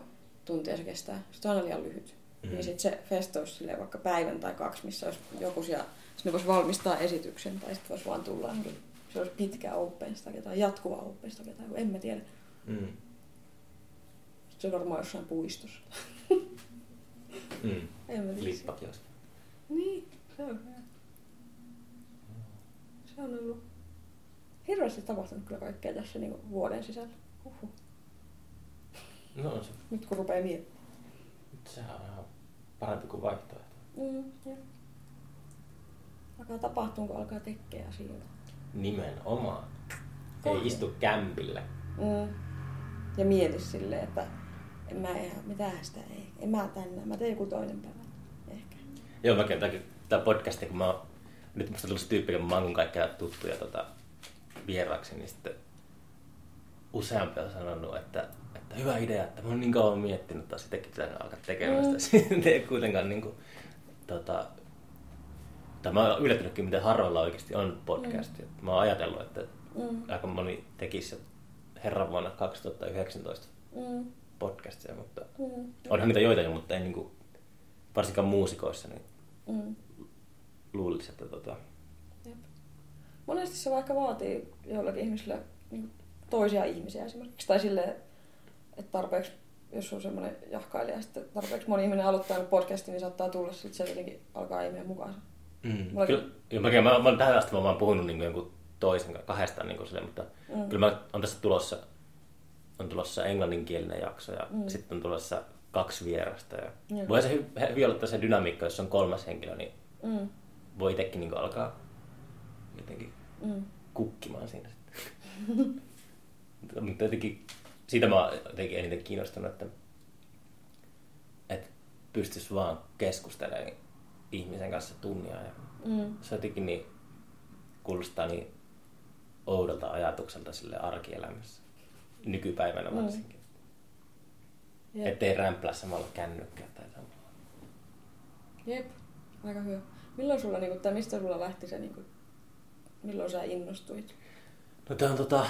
tuntia se kestää. Sitten on aina liian lyhyt. Mm. Niin sitten se festa olisi vaikka päivän tai kaksi, missä olisi joku siellä, sinne voisi valmistaa esityksen tai sitten voisi vaan tulla niin se olisi pitkä open stage tai jatkuva open stage tai en mä tiedä. Mm. Se on varmaan jossain puistossa. Mm. En mä tiedä. Lippat jos. Niin, se on hyvä. Se on ollut hirveästi tapahtunut kyllä kaikkea tässä niin vuoden sisällä. Huhhuh. No on se. Nyt kun rupeaa miettimään. Sehän on ihan parempi kuin vaihtoehto. Mm, joo. Alkaa tapahtua, kun alkaa tekee asioita. Nimenomaan. Kohde. Ei istu kämpillä. Mm. Ja mieti silleen, että en mä ihan, mitähän sitä ei. En mä tänään, mä teen joku toinen päivä. Ehkä. Joo, mäkin takia tää podcasti, kun mä oon, nyt musta tullut se tyyppi, kun mä oon kaikkia tuttuja tota, vieraaksi, niin sitten useampi on sanonut, että, että hyvä idea, että mä oon niin kauan miettinyt, että sitäkin pitäisi alkaa tekemään sitä. Mm. Sitten ei kuitenkaan niin kuin, tota, tai mä oon yllättynytkin, miten harvalla oikeasti on podcasti. Mm. Mä oon ajatellut, että Mm. aika moni tekisi herran vuonna 2019 Mm. podcastia, mutta Mm. onhan niitä joitakin, mutta ei niin kuin, varsinkaan muusikoissa, niin Mm. luulisi, että tota, Jep. Monesti se vaikka vaatii joillakin ihmisillä niin toisia ihmisiä esimerkiksi. Tai silleen, että tarpeeksi, jos on semmoinen jahkailija, sitten tarpeeksi moni ihminen aloittaa podcastin, niin saattaa tulla, sitten se jotenkin alkaa ihminen mukaan. Mm. Mulla- Kyllä, ja mäkin, mä, mä, tähän asti mä vaan puhunut niin jonkun toisen kanssa, kahdestaan niin sille, mutta mm. Mm. kyllä mä on tässä tulossa, on tulossa englanninkielinen jakso ja mm. Mm. sitten on tulossa kaksi vierasta. Ja Joo. voi se hy- hyvin olla että se dynamiikka, jos on kolmas henkilö, niin Mm. voi itsekin niin alkaa jotenkin Mm. kukkimaan siinä sitten. Mutta jotenkin, siitä mä jotenkin eniten kiinnostunut, että, että pystyisi vaan keskustelemaan ihmisen kanssa tunnia ja Mm. se jotenkin niin, kuulostaa niin oudolta ajatukselta sille arkielämässä. Nykypäivänä Mm. varsinkin. Mm. Jep. Ettei rämplää samalla kännykkää tai samalla. Jep. Aika hyvä. Milloin sulla, niin kuin, tai mistä sulla lähti se, niin kuin, milloin sä innostuit? No tää on tota,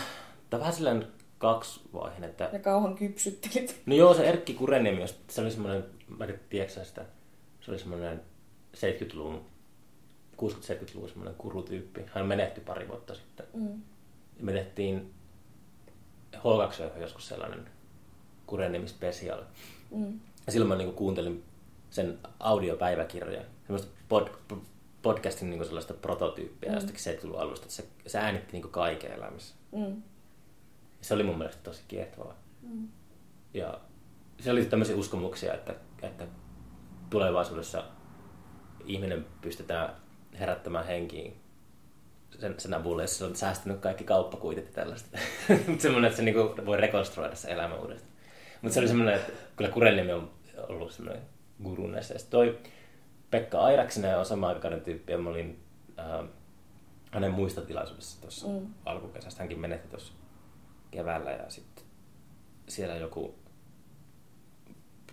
tää vähän sellainen kaksivaiheinen, että Ja kauhan kypsyttelit. No joo, se Erkki Kureniemi, jos- se oli semmoinen, mä en tiedä, sitä, se oli semmoinen 70-luvun, 60-70-luvun semmoinen kurutyyppi. Hän menehtyi pari vuotta sitten. Mm. Ja me tehtiin H2 joskus sellainen Kureniemi special. Mm. Ja silloin mä niinku kuuntelin sen audiopäiväkirjoja, semmoista pod, podcastin niin sellaista prototyyppiä mm. jostakin 70-luvun alusta, että se, se äänitti niin kaiken elämässä. Mm. Se oli mun mielestä tosi kiehtovaa. Mm. Ja se oli tämmöisiä uskomuksia, että, että tulevaisuudessa ihminen pystytään herättämään henkiin sen, sen avulla, jos se on säästänyt kaikki kauppakuitit ja tällaista. Mutta semmoinen, että se niinku voi rekonstruoida se elämä uudestaan. Mutta se oli semmoinen, että kyllä Kurellimi on ollut semmoinen guru näissä. Ja toi Pekka Airaksinen on sama aikainen tyyppi, ja mä olin äh, hänen muistotilaisuudessa tuossa mm. alkukesästä. Hänkin menetti tuossa keväällä ja sitten siellä joku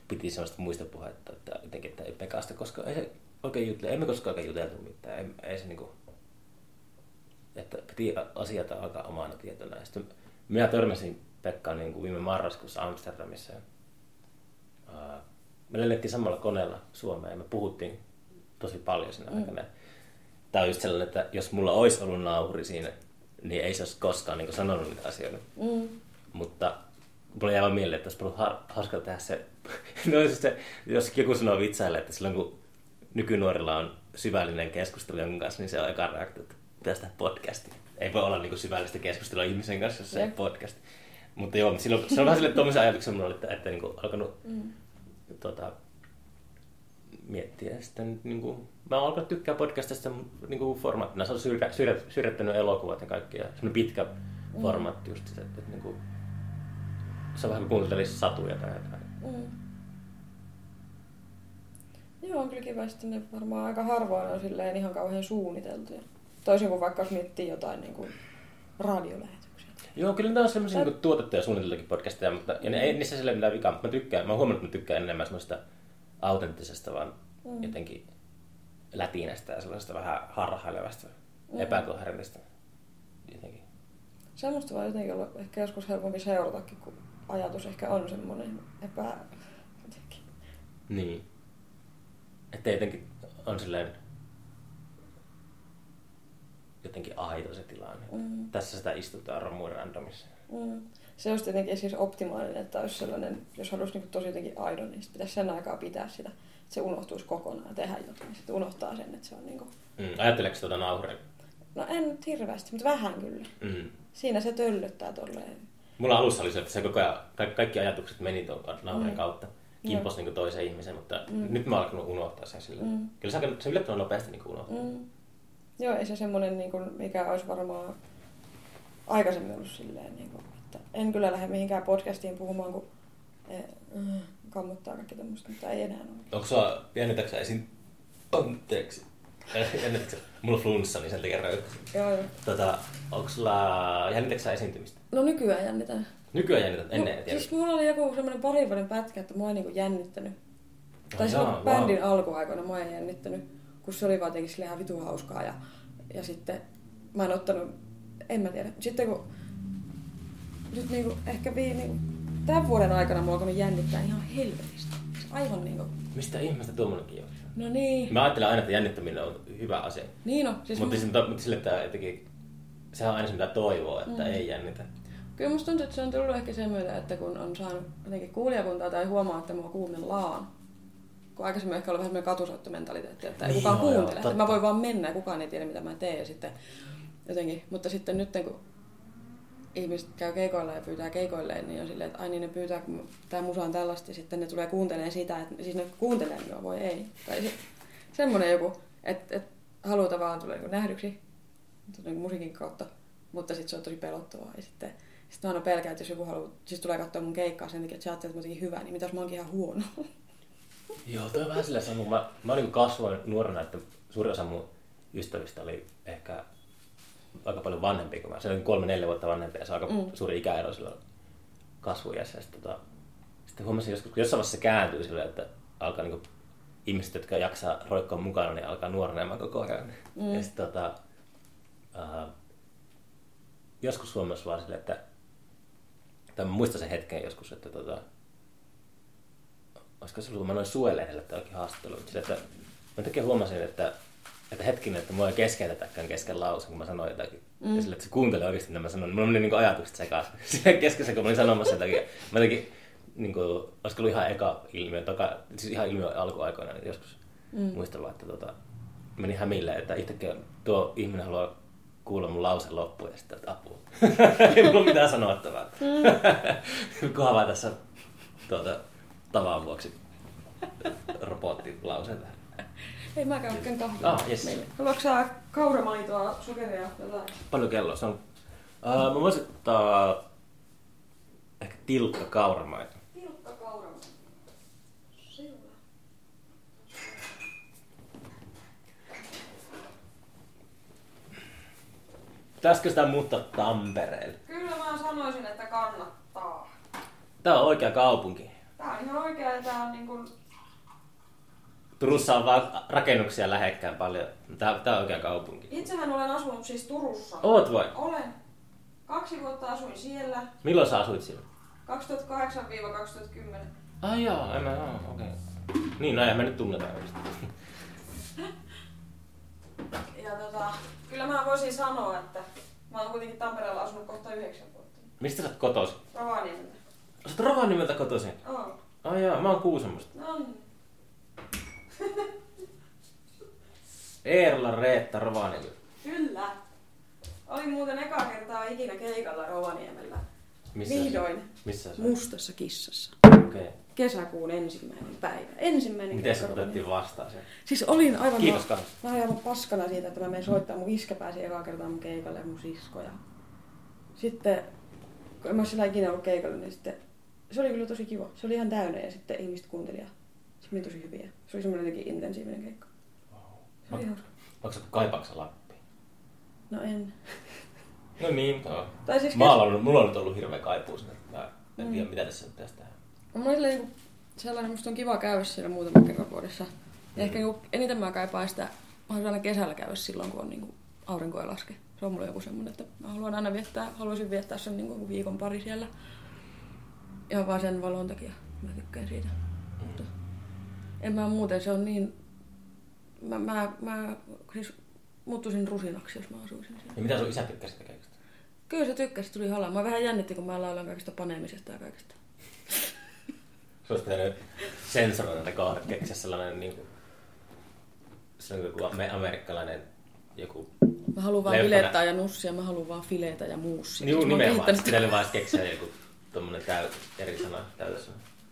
piti sellaista muistopuhetta, että jotenkin, että ei Pekasta, koska ei se oikein jutele, emme koskaan oikein juteltu mitään, ei, ei se niinku, että piti asiat alkaa omana tietona. Ja sitten minä törmäsin Pekkaan niin kuin viime marraskuussa Amsterdamissa. Ja, me lennettiin samalla koneella Suomeen ja me puhuttiin tosi paljon siinä mm. aikana. Tämä on just sellainen, että jos mulla olisi ollut nauhuri siinä, niin ei se olisi koskaan niin sanonut niitä asioita. Mm. Mutta mulla jäi vaan mieleen, että olisi ollut hauska tehdä se, no siis se, jos joku sanoo vitsaille, että silloin kun nykynuorilla on syvällinen keskustelu jonkun kanssa, niin se on eka reaktio, että pitäisi tehdä podcasti. Ei voi olla niin syvällistä keskustelua ihmisen kanssa, jos se on podcast. Mutta joo, silloin, se on vähän sille tuommoisen ajatuksen mulla, että, että niin kuin, alkanut mm. tota, miettiä sitten niin kuin, mä oon alkanut tykkää podcastista niin kuin formaattina. Se on syrjä, syrjä, syrjättänyt elokuvat ja kaikki. Ja semmoinen pitkä mm. formaatti just, että, että, että niin kuin, se on vähän kuin kuuntelisi satuja tai jotain. Mm. Joo, on kyllä kiva. Sitten ne varmaan aika harvoin on silleen ihan kauhean suunniteltuja. Toisin kuin vaikka jos miettii jotain niin kuin radiolähetyksiä. Joo, kyllä ne on semmoisia niin tuotettuja suunniteltuja podcasteja, mutta ja ne, ei niissä sille mitään vikaa, mutta mä tykkään, mä huomannut, että mä tykkään enemmän semmoista autenttisesta, vaan mm. jotenkin lätinästä ja sellaisesta vähän harhailevasta, mm. epäkoherentista. Jotenkin. Semmoista voi jotenkin olla ehkä joskus helpompi seuratakin, kun ajatus ehkä on semmoinen epä... Jotenkin. Niin. Että jotenkin on silleen jotenkin aito se tilanne. Mm. Tässä sitä istutaan romuun randomissa. Mm. Se olisi tietenkin siis optimaalinen, että olisi sellainen, jos haluaisi niin tosi jotenkin aidon, niin pitäisi sen aikaa pitää sitä, se unohtuisi kokonaan tehdä jotain. Niin sitten unohtaa sen, että se on niin kuin... mm. Ajatteleeko tuota nauhuria? No en nyt hirveästi, mutta vähän kyllä. Mm. Siinä se töllöttää tolleen. Mulla alussa oli se, että se koko ajan, kaikki, kaikki ajatukset meni tuon nauhurin mm. kautta. Kimpos niin toisen ihmisen, mutta mm. nyt mä oon alkanut unohtaa sen sillä. Mm. Kyllä se, se yllättävän nopeasti niin unohtaa. Mm. Joo, ei se semmoinen, niin kuin, mikä olisi varmaan aikaisemmin ollut silleen, niin kuin, että en kyllä lähde mihinkään podcastiin puhumaan, kun äh, kammottaa kaikki tämmöistä, mutta ei enää ole. Onko sua, jännitäksä esiin, anteeksi, jännitäksä, mulla on flunssa, niin sen takia röyttäisin. Joo, joo. Tota, onko sulla, jännitäksä esiintymistä? No nykyään jännitän. Nykyään jännität, ennen no, Siis mulla oli joku semmoinen parin vuoden pätkä, että mua ei niinku jännittänyt. Oh, tai silloin wow. bändin alkuaikoina mua ei jännittänyt kun se oli vaan jotenkin ihan vitu hauskaa. Ja, ja sitten mä en ottanut, en mä tiedä. Sitten kun nyt niinku, ehkä vii, niinku, tämän vuoden aikana mulla alkanut jännittää ihan helvetistä. Aivan niinku. Mistä ihmeestä tuommoinenkin on? No niin. Mä ajattelen aina, että jännittäminen on hyvä asia. Niin on. Siis mutta, mun... mutta sille, että jotenkin, sehän on aina se, mitä toivoo, että mm. ei jännitä. Kyllä musta tuntuu, että se on tullut ehkä sen myötä, että kun on saanut jotenkin kuulijakuntaa tai huomaa, että mua kuunnellaan, kun aikaisemmin ehkä ollut vähän semmoinen katusoittomentaliteetti, että ei niin, kukaan kuuntele. Joo, että mä voin vaan mennä ja kukaan ei tiedä, mitä mä teen. Ja sitten jotenkin, mutta sitten nyt kun ihmiset käy keikoilla ja pyytää keikoilleen, niin on silleen, että ai niin ne pyytää, kun tämä musa on tällaista, ja sitten ne tulee kuuntelemaan sitä, että siis ne kuuntelee minua, voi ei. Tai se, semmoinen joku, että, että haluaa vaan tulla niin nähdyksi niin musiikin kautta, mutta sitten se on tosi pelottavaa. Ja sitten, sitten aina pelkään, että jos joku haluaa, siis tulee katsoa mun keikkaa sen takia, että sä ajattelet, että mä hyvä, niin mitä jos mä oonkin ihan huono. Joo, toi on vähän sillä sama. Mä, mä niin kasvoin nuorena, että suurin osa mun ystävistä oli ehkä aika paljon vanhempi kuin mä. Se oli kolme, neljä vuotta vanhempi ja se on aika mm. suuri ikäero silloin kasvujässä. Sitten, tota, sitten huomasin joskus, kun jossain vaiheessa se kääntyy silleen, että alkaa niin ihmiset, jotka jaksaa roikkoa mukana, niin alkaa nuorenemaan koko ajan. Mm. Ja sitten tota, uh, joskus huomasi vaan silleen, että tai mä muistan sen hetken joskus, että tota, olisiko se ollut, kun mä noin suojelehdelle tai jokin haastattelu, mutta että mä takia huomasin, että, että hetkinen, että mua ei keskeytetäkään kesken lauseen, kun mä sanoin jotakin. Mm. Ja sille, että se kuuntelee oikeasti, mitä mä sanon. Mulla meni niin ajatukset sekaisin. Siinä keskessä, kun mä olin sanomassa jotakin. Mä jotenkin, niin kuin, olisiko ollut ihan eka ilmiö, toka, siis ihan ilmiö alkuaikoina, niin joskus mm. muistella, että tota, meni hämille, että itsekin tuo ihminen haluaa kuulla mun lause loppuun ja sitten, että apua. Ei mulla ole mitään sanottavaa. Mm. vaan tässä tuota, tavan vuoksi robottilausen tähän. Ei mä käy oikein kahvia. Ah, yes. meille. Haluatko sä kauramaitoa, sokeria, jotain? Paljon kello se on? Uh, mä voisin ottaa ehkä tilkka kauramaito. Tilkka kauramaito. Selvä. Pitäisikö sitä muuttaa Tampereelle? Kyllä mä sanoisin, että kannattaa. Tää on oikea kaupunki. Tää on ihan oikea ja tää on niin kuin... Turussa on vaan rakennuksia lähekkään paljon. Tää, tää on oikea kaupunki. Itsehän olen asunut siis Turussa. Oot vai? Olen. Kaksi vuotta asuin siellä. Milloin sä asuit siellä? 2008-2010. Ai joo, en mä, joo, okei. Okay. Niin, no ei me nyt tunneta oikeasti. Ja tota, kyllä mä voisin sanoa, että mä oon kuitenkin Tampereella asunut kohta yhdeksän vuotta. Mistä sä oot kotoisin? Rovaniemeltä. Sä oot Rovaniemeltä kotoisin? Oo. Ai joo, mä oon Kuusamosta. No niin. Eerola Reetta Rovaniemeltä. Kyllä. Olin muuten eka kertaa ikinä keikalla Rovaniemellä. Missä? Vihdoin. Missä se? Mustassa kissassa. Okei. Okay. Kesäkuun ensimmäinen päivä. Ensimmäinen Miten se otettiin vastaan sen? Siis olin aivan... Kiitos kans. Mä olin aivan paskana siitä, että mä menen soittaa. Mun iskä pääsi ekaa kertaa mun keikalle ja mun sisko. Ja... Sitten, kun en mä sillä ikinä ollut keikalla, niin sitten se oli kyllä tosi kiva. Se oli ihan täynnä ja sitten ihmiset kuunteli ja se meni tosi hyviä. Se oli semmoinen jotenkin intensiivinen keikka. Se oli hauska. Onko se kaipaaksa Lappi? No en. No niin, joo. Tai siis Mä oon ollut, mulla on nyt ollut hirveä kaipuu sinne. Mä en Mm. tiedä, mitä tässä nyt pitäisi tehdä. Mulla oli sellainen, niinku- sellainen, musta on kiva käydä siellä muutaman kerran vuodessa. Ja ehkä niinku eniten mä kaipaan sitä, mä aina kesällä käydä silloin, kun on niinku aurinko ei laske. Se on mulla joku semmoinen, että mä haluan aina viettää, haluaisin viettää sen niinku viikon pari siellä. Ihan vaan sen valon takia. Mä tykkään siitä. Mutta en mä muuten, se on niin... Mä, mä, mä siis muuttuisin rusinaksi, jos mä asuisin siellä. Ja mitä sun isä tykkäsi sitä keikasta? Kyllä se tykkäsi, tuli halaa. Mä vähän jännitti, kun mä laulan kaikesta paneemisesta ja kaikesta. Se olisi pitänyt sensuroida ne kohdat, keksiä sellainen niin kuin, se on joku ame- amerikkalainen joku... Mä haluan vaan filettää ja nussia, mä haluan vaan fileitä ja muussia. Juu, nimenomaan. Pitänyt vaan keksiä joku tommonen täy, eri sana täydessä.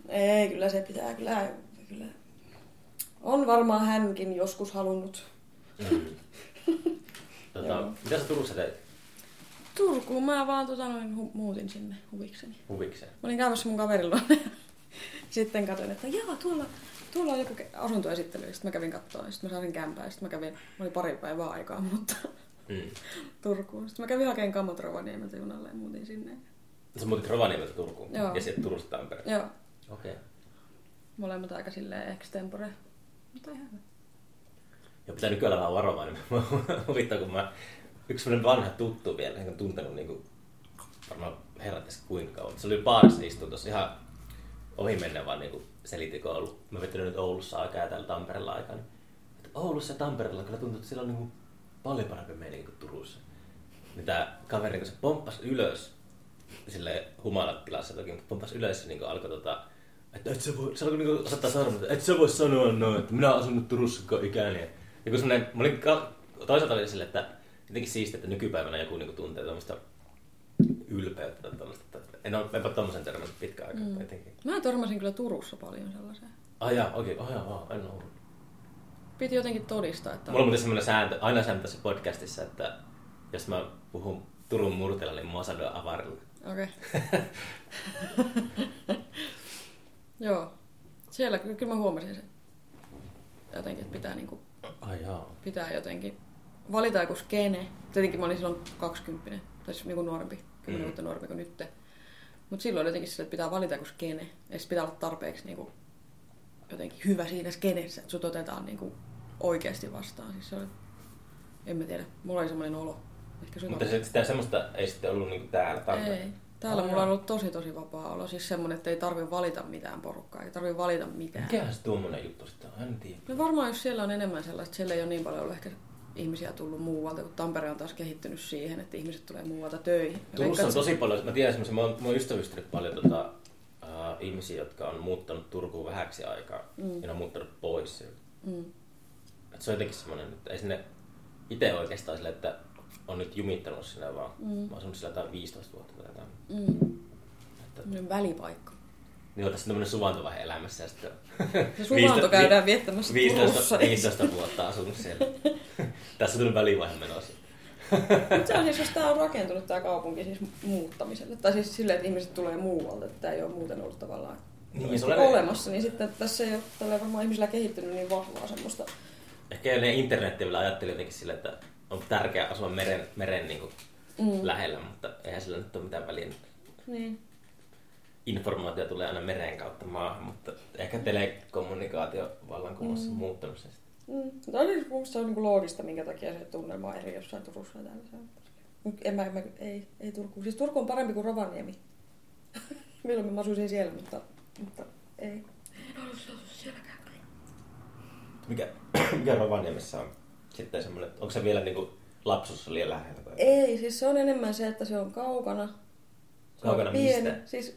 Ei, kyllä se pitää, kyllä, kyllä. On varmaan hänkin joskus halunnut. Mm. tota, mitä sä Turussa teit Turkuun mä vaan tota, noin, hu- muutin sinne huvikseni. huvikseen? Mä olin käymässä mun kaverilla. Sitten katsoin, että jaa, tuolla, tuolla on joku asuntoesittely. Sitten mä kävin katsoa. Sitten mä saasin kämpää. Sitten mä kävin, mä oli pari päivää aikaa, mutta Mm. Turkuun. Sitten mä kävin hakemaan kamot Rovaniemeltä junalle ja muutin sinne. Sä muutit Rovaniemeltä Turkuun Joo. ja sitten Turusta Tampereen. Joo, Okei. Okay. molemmat aika silleen extempore. Mutta ihan hyvä. Ja pitää nykyään olla varovainen. Huvittaa, kun mä yksi sellainen vanha tuttu vielä, enkä tuntenut niin kuin, varmaan herrat tässä kuinka kauan. Se oli baarissa istuu tuossa ihan ohi mennä vaan niin selitti, kun ollut, mä vettänyt nyt Oulussa aikaa ja täällä Tampereella aikaa. Niin, että Oulussa ja Tampereella kyllä tuntuu, että siellä on niin kuin paljon parempi meininki kuin Turussa. Niin tää kaveri, kun se pomppas ylös, sille humalattilassa toki, mutta pomppas ylös ja niin alkoi tota, että et sä voi, se alkoi niinku osoittaa sormet, että et sä voi sanoa noin, että minä olen asunut Turussa koko ikäni. Ja kun semmonen, mä olin ka- toisaalta oli sille, että jotenkin siistiä, että nykypäivänä joku niinku tuntee tämmöistä ylpeyttä tai tämmöistä. En ole, enpä tommosen törmännyt pitkään aikaa mm. jotenkin. Mä törmäsin kyllä Turussa paljon sellaiseen. Ai jaa, okei, okay. oh, jaa, en ollut. Piti jotenkin todistaa, että... Mulla on muuten semmoinen sääntö, aina sääntö tässä podcastissa, että jos mä puhun Turun murteella, niin mua saadaan avarilla. Okei. Joo. Siellä ky- kyllä mä huomasin sen. Jotenkin, että pitää, niinku, Ai jaa. pitää jotenkin valita joku skene. Tietenkin mä olin silloin 20, tai siis niinku nuorempi, 10 Mm. vuotta nuorempi kuin nyt. Mutta silloin jotenkin sille, että pitää valita joku skene. Ja pitää olla tarpeeksi niinku, jotenkin hyvä siinä skenessä, että sut otetaan niinku oikeasti vastaan. Siis se oli, en mä tiedä, mulla oli semmoinen olo. Ehkä se Mutta se, sitä semmoista ei sitten ollut niinku täällä Tampereella. Ei. Täällä mulla on ollut tosi tosi vapaa olo. Siis semmonen, että ei tarvi valita mitään porukkaa, ei tarvi valita mitään. Mikähän se tuommoinen juttu sitten on? En tiedä. No varmaan jos siellä on enemmän sellaista, siellä ei ole niin paljon ollut ehkä ihmisiä tullut muualta, kun Tampere on taas kehittynyt siihen, että ihmiset tulee muualta töihin. Mä Turussa on tosi paljon, mä tiedän semmoisen, mä oon, mä oon ystävystynyt paljon tota, äh, ihmisiä, jotka on muuttanut Turkuun vähäksi aikaa mm. ja ne on muuttanut pois sieltä. Mm. Et se on jotenkin semmoinen, että ei sinne itse oikeastaan sille, että on nyt jumittanut sinne vaan. Mm. Mä oon asunut sillä jotain 15 vuotta tai jotain. Mm. Että... välipaikka. Niin on tässä tämmöinen suvantuvaihe elämässä ja sitten... Se suvanto käydään viettämässä 15, Turussa. 15 vuotta asunut siellä. tässä on tullut välivaihe menossa. Mutta se on siis, jos tämä on rakentunut tämä kaupunki siis muuttamiselle, tai siis silleen, että ihmiset tulee muualta, että tämä ei ole muuten ollut tavallaan Niin, se olemassa, niin sitten tässä ei ole tällä varmaan ihmisillä kehittynyt niin vahvaa semmoista. Ehkä ne internetti vielä ajatteli jotenkin sille, että on tärkeää asua meren, meren niin kuin mm. lähellä, mutta eihän sillä nyt ole mitään väliä. Niin. Informaatio tulee aina meren kautta maahan, mutta ehkä telekommunikaatio vallankumouksessa mm. muuttanut sen. Mm. No, niin, se on niin loogista, minkä takia se tunnelma on eri jossain Turussa ja täällä. En mä, en mä, ei, ei Turku. Siis Turku on parempi kuin Rovaniemi. Milloin mä asuisin siellä, mutta, mutta ei. En ollut sielläkään. Mikä, mikä Rovaniemessä on sitten semmoinen, onko se vielä niin kuin lapsussa liian lähellä? Tai? Ei, siis se on enemmän se, että se on kaukana. Se kaukana on pieni. mistä? Siis,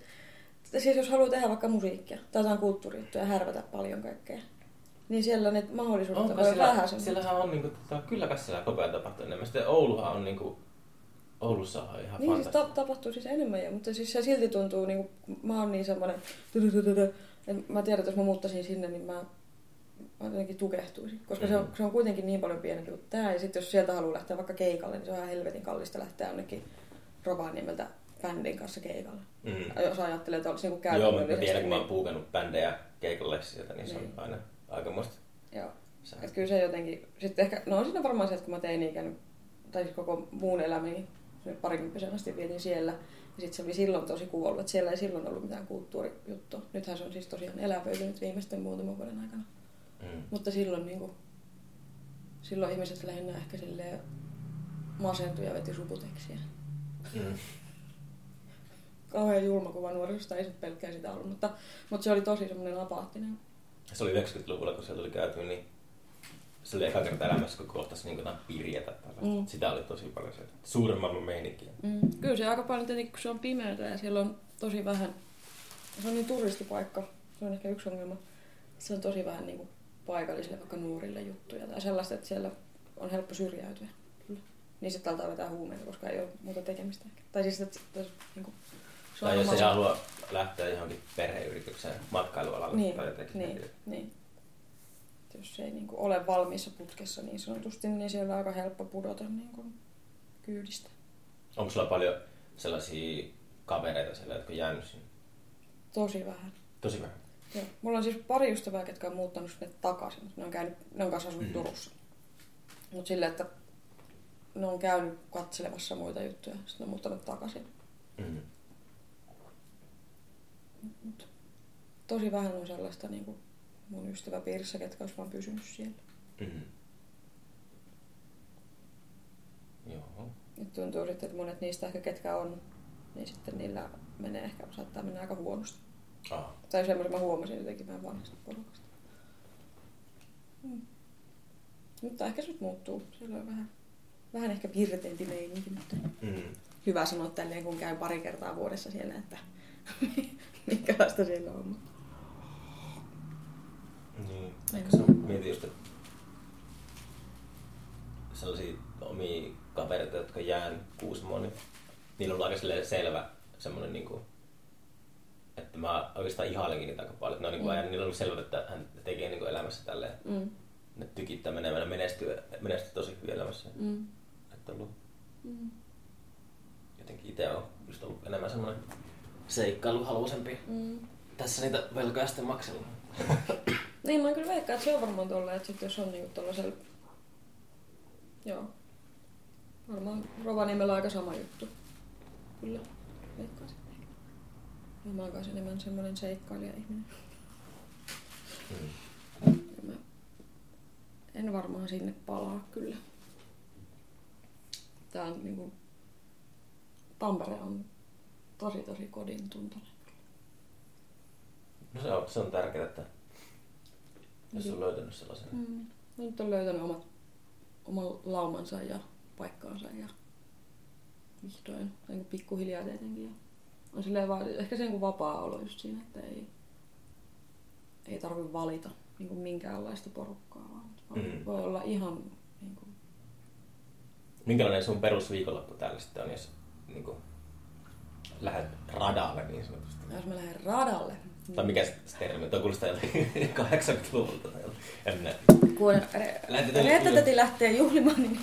siis jos haluaa tehdä vaikka musiikkia tai jotain kulttuurijuttuja ja härvätä paljon kaikkea, niin siellä ne mahdollisuudet Onko on siellä, vähän Siellähän on niinku, tota, kyllä kai siellä koko ajan tapahtuu enemmän. Sitten Ouluhan on niinku, Oulussa on ihan Niin siis ta- tapahtuu siis enemmän jo, mutta siis se silti tuntuu, niin kuin, mä oon niin semmoinen, että mä tiedän, että jos mä muuttaisin sinne, niin mä jotenkin tukehtuisin. Koska mm-hmm. se, on, se on kuitenkin niin paljon pienempi kuin tää. Ja sitten jos sieltä haluaa lähteä vaikka keikalle, niin se on ihan helvetin kallista lähteä jonnekin Rovaniemeltä bändin kanssa keikalle. Mm. Jos ajattelee, että olisi niin Joo, mä tiedän, kun mä oon puukannut bändejä keikalle sieltä, niin, niin. se on niin. aina aikamoista. Joo. Että kyllä se jotenkin, sitten ehkä, no on siinä varmaan se, että kun mä tein ikään, tai siis koko muun elämäni, parikymppisen asti vietin siellä, ja sitten se oli silloin tosi kuollut, että siellä ei silloin ollut mitään kulttuurijuttua. Nythän se on siis tosiaan elävöitynyt viimeisten muutaman vuoden aikana. Mm. Mutta silloin, niin kuin, silloin ihmiset lähinnä ehkä silleen masentui ja veti suputekstiä. Mm. Kauhean julma kuva nuorisosta, ei se pelkkää sitä ollut, mutta, mutta se oli tosi semmoinen apaattinen se oli 90-luvulla, kun siellä tuli käyty, niin se oli eka kerta elämässä, kun kohtasi niin jotain pirjetä. Mm. Sitä oli tosi paljon se suuren maailman meininkiä. Mm. Kyllä se aika paljon tietenkin, kun se on pimeätä ja siellä on tosi vähän, se on niin turistipaikka, se on ehkä yksi ongelma. Se on tosi vähän niin kuin paikallisille, vaikka nuorille juttuja tai sellaista, että siellä on helppo syrjäytyä. Kyllä. Niin sitten aletaan vetää huumeita, koska ei ole muuta tekemistä. Ehkä. Tai siis, että, että niin kuin, se tai jos ei halua lähteä johonkin perheyritykseen matkailualalle niin, tai jotenkin. Niin, niin. Jos ei niin kuin, ole valmiissa putkessa niin sanotusti, niin siellä on aika helppo pudota niin kuin, kyydistä. Onko sulla paljon sellaisia kavereita siellä, jotka on jäänyt sinne? Tosi vähän. Tosi vähän? Joo. Mulla on siis pari ystävää, jotka on muuttanut sinne takaisin. Ne on, käynyt, ne on kanssa asunut mm. Turussa. Mutta silleen, että ne on käynyt katselemassa muita juttuja, sitten ne on muuttanut takaisin. Mm. Mut tosi vähän on sellaista niin kuin mun ystäväpiirissä, ketkä olisi vaan pysynyt siellä. Mm-hmm. Joo. Nyt tuntuu sitten, että monet niistä ehkä ketkä on, niin sitten niillä menee ehkä, saattaa mennä aika huonosti. Ah. Tai semmoisen mä huomasin jotenkin vähän vanhasta porukasta. Mm. Mutta ehkä se nyt muuttuu. Siellä on vähän, vähän ehkä virteempi meininki, mutta mm. hyvä sanoa tälleen, kun käyn pari kertaa vuodessa siellä, että minkälaista siellä on. Niin, ehkä se on, mietin just, että sellaisia omia kavereita, jotka jään Kuusamoon, niin niillä on aika selvä semmoinen niin kuin, että mä oikeastaan ihailenkin niitä aika paljon. Ne on, niin kuin, mm. ajan, niillä on selvä, että hän tekee niin kuin elämässä tälleen. Mm. Ne tykittää menemään ja menestyy, menestyy tosi hyvin elämässä. Mm. Että ollut, mm. jotenkin itse on just ollut enemmän semmoinen seikkailuhaluisempi. Mm. Tässä niitä velkoja sitten maksella. niin, mä kyllä veikkaan, että se on varmaan tolleen, että sit jos on niinku tollasella... Joo. Varmaan Rovaniemellä on aika sama juttu. Kyllä, veikkaisin. Ja mä oon kanssa enemmän semmonen seikkailija-ihminen. Mm. Mä en varmaan sinne palaa kyllä. Tää on niinku... Tampere on tosi tosi kodin tuntunut. No se on, se on tärkeää, että jos on löytänyt sellaisen. Mm. No, nyt on löytänyt omat, oman laumansa ja paikkaansa ja vihdoin, niin pikkuhiljaa tietenkin. Ja on silleen vaan, ehkä sen kuin vapaa olo just siinä, että ei, ei tarvi valita niin kuin minkäänlaista porukkaa, vaan Mm. Voi olla ihan niin kuin, Minkälainen sun perusviikonloppu täällä sitten on, jos niin kuin, lähdet radalle niin sanotusti? jos mä lähden radalle. Tai mikä se se termi? Tuo kuulostaa joltain 80-luvulta tai jotain. Kun Reettatäti lähtee juhlimaan, niin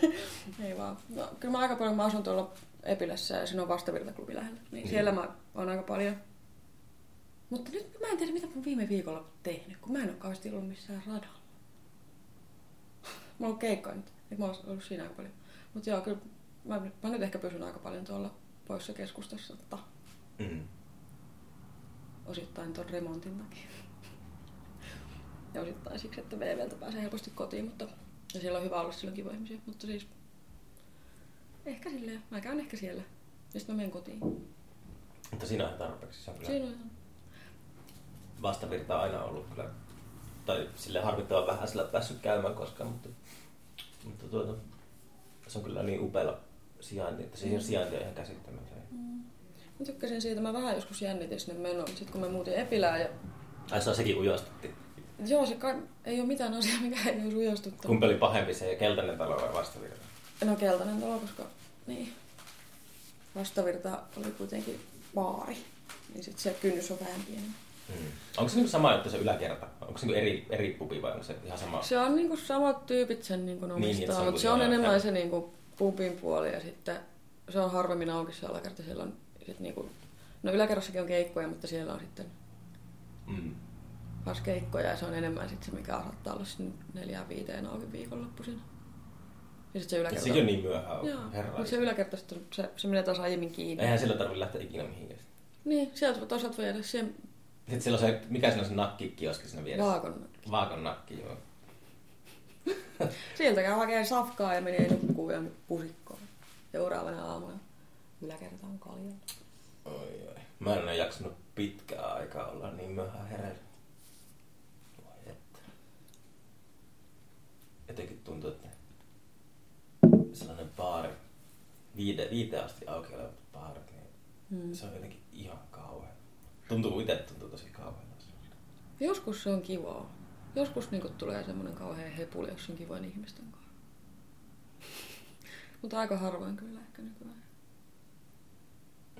ei vaan. No, kyllä mä aika paljon, mä asun tuolla Epilässä ja siinä on vastavirtaklubi lähellä. Niin Mm. siellä mä oon aika paljon. Mutta nyt mä en tiedä, mitä mä viime viikolla oon tehnyt, kun mä en ole kauheasti ollut missään radalla. Mulla on keikka nyt, et mä oon ollut siinä aika paljon. Mutta joo, kyllä mä, mä nyt ehkä pysyn aika paljon tuolla poissa keskustassa, että Mm. osittain ton remontin takia. Ja osittain siksi, että VVltä pääsee helposti kotiin, mutta ja siellä on hyvä olla silloin kiva ihmisiä. Mutta siis ehkä silleen, mä käyn ehkä siellä. Ja sitten mä menen kotiin. Mutta siinä on tarpeeksi. Se on kyllä Siinä on ihan... vastavirta on aina ollut kyllä. Tai sille harmittavan vähän sillä päässyt käymään koskaan, mutta, mutta tuota, se on kyllä niin upealla sijainti, että siihen sijainti on ihan käsittämätön. Mä tykkäsin siitä, mä vähän joskus jännitin sinne menoa, mutta sitten kun mä muutin Epilään ja... Ai se on sekin ujostutti. Joo, se kai, ei ole mitään asiaa, mikä ei olisi ujostuttanut. Kumpi oli pahempi, se keltainen talo vai vastavirta? No keltainen talo, koska niin. Vastavirta oli kuitenkin baari. Niin sit se kynnys on vähän pienempi. Mm. Onko se niinku sama juttu se yläkerta? Onko se niinku eri, eri pubi vai onko se ihan sama? Se on niinku samat tyypit sen niinku Niin, omistaa, että se on mutta se on enemmän se niinku pubin puoli ja sitten se on harvemmin auki se alakerta. Siellä on sit niinku, no yläkerrassakin on keikkoja, mutta siellä on sitten Mm. keikkoja ja se on enemmän sitten se, mikä saattaa olla neljään viiteen auki viikonloppuisin. Ja sitten se yläkerta... sekin on niin myöhään, Joo, herra. mutta se yläkerta sitten, se, se menee taas aiemmin kiinni. Eihän sillä tarvitse lähteä ikinä mihinkään. Niin, sieltä toisaalta voi jäädä siihen Sitten siellä on se, mikä siinä on se nakkikioski siinä vieressä? vaakon. Vaakon nakki, joo. Sieltä käy hakemaan safkaa ja menee nukkuu ja pusikkoon. Seuraavana aamuna yläkerta on kaljalla. Oi, oi. Mä en ole jaksanut pitkää aikaa olla niin myöhään hereillä. Voi että. Jotenkin tuntuu, että sellainen baari, viite, viite asti auki olevat baarit, niin Hmm. se on jotenkin ihan kauhean. Tuntuu itse tuntuu tosi kauhean. Joskus se on kivaa. Joskus niinku tulee semmoinen kauhean hepuli, jos on kivoin ihmisten kanssa. Mutta aika harvoin kyllä ehkä nykyään.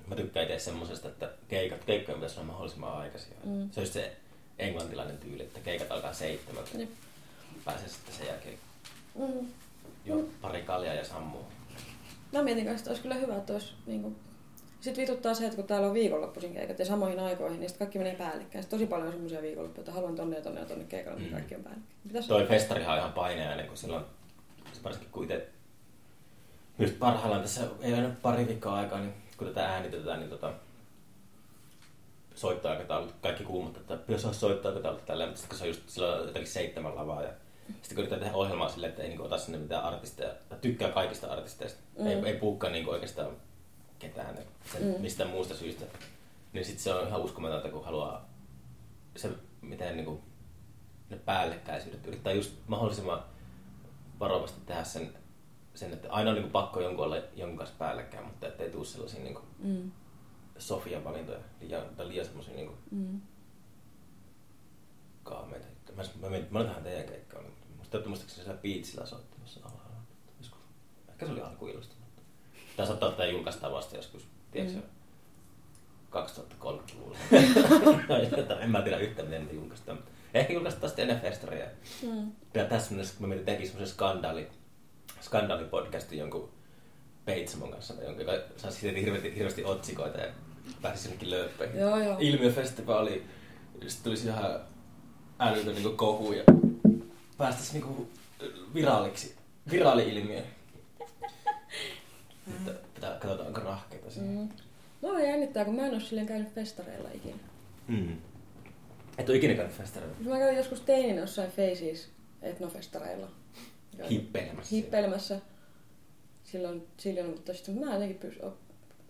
Mä tykkään itse semmosesta, että keikat, keikkojen pitäisi olla mahdollisimman aikaisia. Mm. Se on just se englantilainen tyyli, että keikat alkaa seitsemältä. Jep. Pääsee sitten sen jälkeen Mm. Jo pari kaljaa ja sammuu. Mä mietin kanssa, että olisi kyllä hyvä, että olisi niinku... Sitten vituttaa se, että kun täällä on viikonloppuisin keikat ja samoihin aikoihin, niin sitten kaikki menee päällekkäin. Sitten tosi paljon on semmoisia viikonloppuja, että haluan tonne ja tonne ja tonne keikalle, niin Mm. kaikki on päällekkäin. Pitäisi Toi festarihan on ihan paineinen, kun silloin, varsinkin kun itse just parhaillaan tässä ei ole nyt pari viikkoa aikaa, niin kun tätä äänitetään, niin tota, soittoaikataulut, kaikki kuumot, että pitäisi olla soittoaikataulut tälleen, mutta sitten kun se on just silloin jotenkin seitsemän lavaa ja sitten kun yritetään tehdä ohjelmaa silleen, että ei niinku ota sinne mitään artisteja, tai tykkää kaikista artisteista, Mm. ei, ei puukkaan niinku oikeastaan ketään sen, Mm. mistään muusta syystä, niin sitten se on ihan uskomatonta, kun haluaa se, miten niinku, ne päällekkäisyydet, yrittää just mahdollisimman varovasti tehdä sen, sen että aina on niinku pakko jonkun olla jonkun kanssa päällekkäin, mutta ettei tule sellaisia niinku Mm. Sofian valintoja, liian, tai liian semmoisia niinku Mm. kaameita. Mä, mä, mietin, mä olin tähän teidän keikkaan, mutta musta muistaakseni siellä Beatsillä soittamassa alhaalla. Ehkä se oli alkuilusta, mutta tämä saattaa ottaa julkaistaan vasta joskus, tiedätkö Mm. mm. 2030-luvulla. Tai en mä tiedä yhtään, miten ne julkaistaan. Ehkä julkaistaan sitten ennen festareja. Mm. Tässä mennessä, kun mä mietin, tekin semmoisen skandaali, skandaalipodcastin jonkun Peitsamon kanssa, jonka saa siitä hirveästi, hirveästi otsikoita ja pääsi sinnekin lööppeihin. Joo, joo. Ilmiöfestivaali, sitten tulisi ihan älytön niin kohu ja päästäisiin niin viraaliksi, viraali-ilmiö. Että pitää, katsotaan, onko rahkeita siinä. Mm. Mua jännittää, kun mä en ole silleen käynyt festareilla ikinä. Mm. Et ole ikinä käynyt festareilla. Mä kävin joskus teininä jossain Faces etnofestareilla. Hippeilemässä. Hippeilemässä. Silloin, silloin mutta sitten mä en jotenkin pysy, ole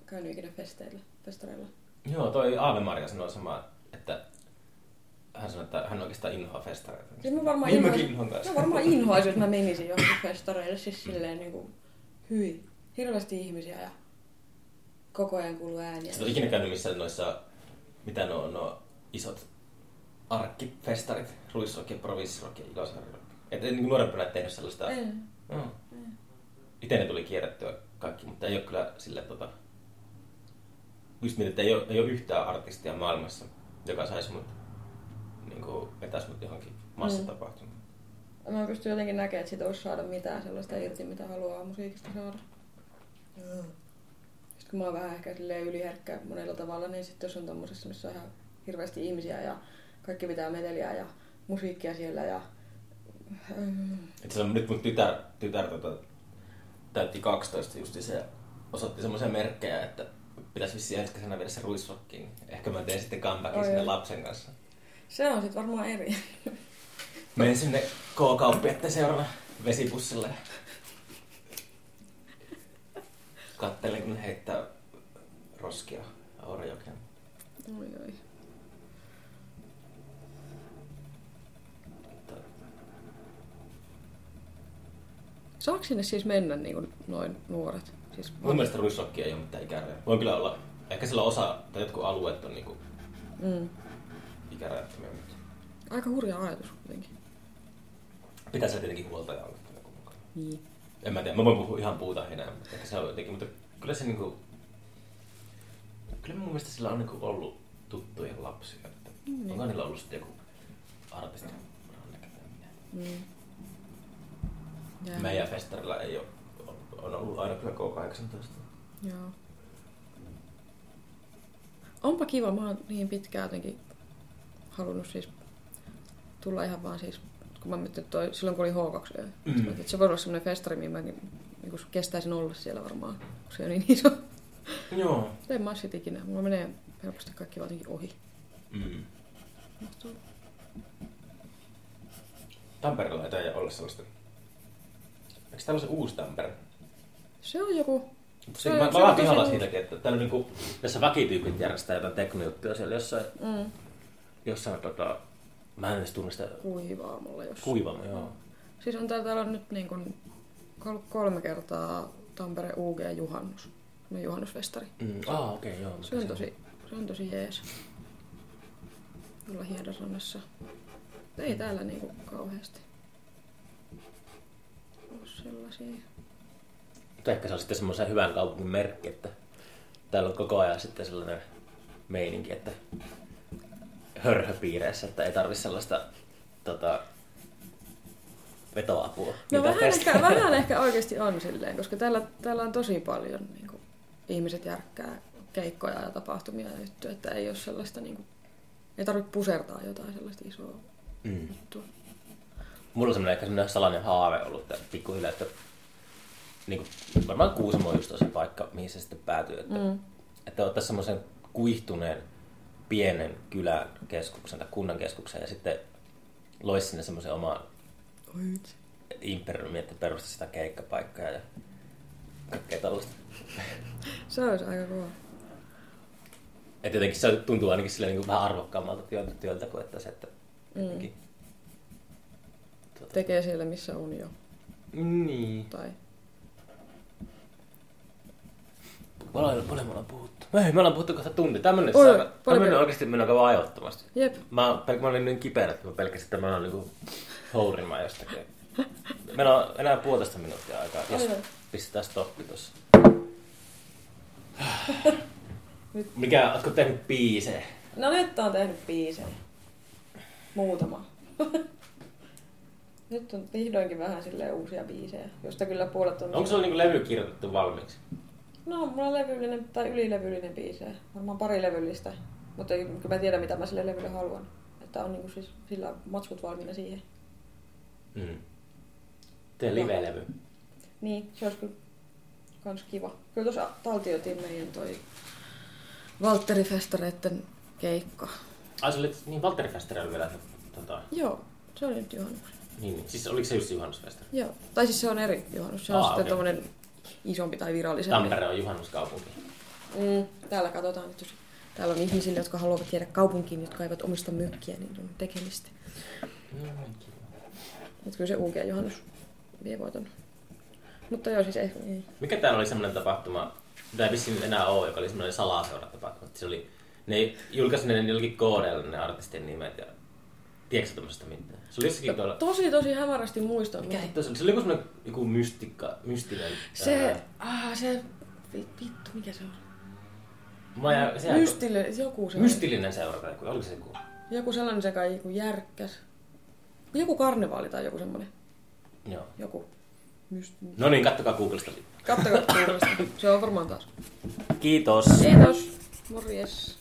käynyt ikinä festeillä, festareilla. Joo, toi Aave Maria sanoi sama, että hän sanoi, että hän oikeastaan inhoaa festareita. Siis mä varmaan niin mäkin inhoisin, inhoan mä varmaan inhoisin, jos mä menisin johonkin festareille. Siis silleen niinku, hyi. Hirveästi ihmisiä ja koko ajan kuuluu ääniä. Sä et ole ikinä käynyt missään noissa, mitä no, no isot arkkifestarit, Ruisrock ja Provinssrock ja Ilosaari. Että niin nuorempana et tehnyt sellaista... Ei. No. Itse ne tuli kierrettyä kaikki, mutta ei ole kyllä sille tota... Just mietin, että ei ole, ei ole yhtään artistia maailmassa, joka saisi mut niin kuin vetäisi mut johonkin massatapahtumaan. Mä pystyn jotenkin näkemään, että siitä olisi saada mitään sellaista irti, mitä haluaa musiikista saada. Sitten kun mä oon vähän ehkä yliherkkä monella tavalla, niin sitten jos on tommosessa, missä on ihan hirveästi ihmisiä ja kaikki pitää meteliä ja musiikkia siellä ja... Et se on nyt mun tytär, tytär tota, täytti 12 justi se osoitti semmoisia merkkejä, että pitäisi vissiin ensi kesänä viedä se ruisrokkiin. Ehkä mä teen sitten comebackin Oi, sinne lapsen kanssa. Se on sitten varmaan eri. Menin sinne K-kauppiaiden seurana vesipussille. Kattelin, kun heittää roskia Aurajokeen. Oi, oi. Saako sinne siis mennä niin kuin noin nuoret? Siis Mun mielestä ruisrokki ei ole mitään ikäraja. Voi kyllä olla, ehkä sillä osa, tai jotkut alueet on niinku mm. Ikärajattomia, mutta Aika hurja ajatus kuitenkin. pitää siellä tietenkin huoltaja olla. Niin. En mä tiedä, mä voin puhua ihan puuta enää, mutta ehkä se on jotenkin, mutta kyllä se niinku, kyllä mun mielestä sillä on niinku ollut tuttuja lapsia, että Mm. onko niillä ollut sitten joku artisti Mm. Jää. Meidän festarilla ei ole, on ollut aina kyllä K18. Joo. Onpa kiva, mä oon niin pitkään jotenkin halunnut siis tulla ihan vaan siis, kun mä mietin, toi, silloin kun oli H2, Mm. että se voi olla semmoinen festari, mihin mä niin kun kestäisin olla siellä varmaan, kun se on niin iso. Joo. Mutta en mä sit ikinä, mulla menee helposti kaikki vaan jotenkin ohi. Mm. Tampereella ei taida olla sellaista. Eikö täällä ole se uusi Tampere? Se on joku, Se, Se mä, mä vaan pihalla siitäkin, että täällä on niinku, jossa väkityypit järjestää jotain teknojuttuja siellä jossain, mm, jossain tota, mä en edes tunne sitä kuivaamolla jos. kuivama, joo. Siis on täällä, täällä on nyt niin kuin kolme kertaa Tampere UG juhannus. No juhannusfestari. Mm. Ah, okei, okay, joo. Se on tosi, se on tosi jees. Olla Hiedasrannassa. Ei täällä niinku kauheasti ole sellaisia. Mutta ehkä se on sitten semmoisen hyvän kaupungin merkki, että täällä on koko ajan sitten sellainen meininki, että hörhöpiireissä, että ei tarvi sellaista tota, vetoapua. No vähän ehkä, vähän ehkä oikeasti on silleen, koska täällä, täällä on tosi paljon niin kuin, ihmiset järkkää keikkoja ja tapahtumia ja juttuja, että ei ole sellaista, niin kuin, ei tarvitse pusertaa jotain sellaista isoa Mm. juttua. Mulla on semmoinen ehkä semmoinen salainen haave ollut että pikkuhiljaa, että niin kuin, varmaan Kuusamo on just se paikka, mihin se sitten päätyy, että, Mm. että ottaa semmoisen kuihtuneen pienen kylän keskuksen tai kunnan keskuksen ja sitten loisi sinne semmoisen oman imperiumin, että perustaisi sitä keikkapaikkaa ja kaikkea tällaista. Se olisi aika kova. Et jotenkin se tuntuu ainakin sille niin vähän arvokkaammalta työltä, työltä kuin että se, että jotenkin... Tuota, Tekee siellä, missä on jo. niin. Tai Paljon, paljon me ollaan puhuttu. Ei, me ollaan puhuttu kohta tunti. Tämä Oi, saada, tämä vielä. oikeasti mennä aika vajottomasti. jep. Mä, mä olin niin kipeänä, että mä pelkäsin, että mä oon niinku hourimaan jostakin. Meillä on enää puolitoista minuuttia aikaa, jos Aivan. pistetään stoppi tossa. Mikä, ootko tehnyt biisejä? No nyt on tehnyt biisejä. Muutama. nyt on vihdoinkin vähän silleen uusia biisejä, josta kyllä puolet on... Onko sulla niinku levy kirjoitettu valmiiksi? No, mulla on levyllinen tai ylilevyllinen biisejä. Varmaan pari levyllistä. Mutta ei, kyllä mä tiedän, mitä mä sille levylle haluan. Että on niinku siis sillä matskut valmiina siihen. Mm. Tee live-levy. Niin, se olisi kyllä kans kiva. Kyllä tuossa taltioitiin meidän toi Valtteri Festareitten keikka. Ai se oli niin Valtteri Festerillä vielä, tota, Joo, se oli nyt juhannus. niin, niin, siis oliko se just juhannusfestari? Joo, tai siis se on eri juhannus. Se on Aa, sitten okei. tommonen isompi tai virallisempi. Tampere on juhannuskaupunki. Mm, täällä katsotaan nyt, jos täällä on ihmisille, jotka haluavat jäädä kaupunkiin, jotka eivät omista mökkiä, niin on tekemistä. Mm. Mutta kyllä se UG-juhannus vie voiton. Mutta joo, siis ei. ei. Mikä täällä oli semmoinen tapahtuma, mitä ei vissiin enää ole, joka oli semmoinen salaseuratapahtuma. Se oli, ne julkaisi ne jollakin koodeilla ne artistien nimet ja Tiedätkö tämmöistä mitään? Se oli jossakin tuolla... Tosi, tosi hämärästi muistan. Mikä hitto se oli? Se oli joku semmoinen joku mystikka, mystinen... Se, ää, ah, se, vi- vittu, mikä se on? Mä ja, se Mystille, joku se Mystillinen seura tai oliko se joku? Joku sellainen se kai joku järkkäs. Joku karnevaali tai joku semmoinen. Joo. Joku. Myst- No niin, kattokaa Googlesta. Kattokaa Googlesta. Se on varmaan taas. Kiitos. Kiitos. Morjes.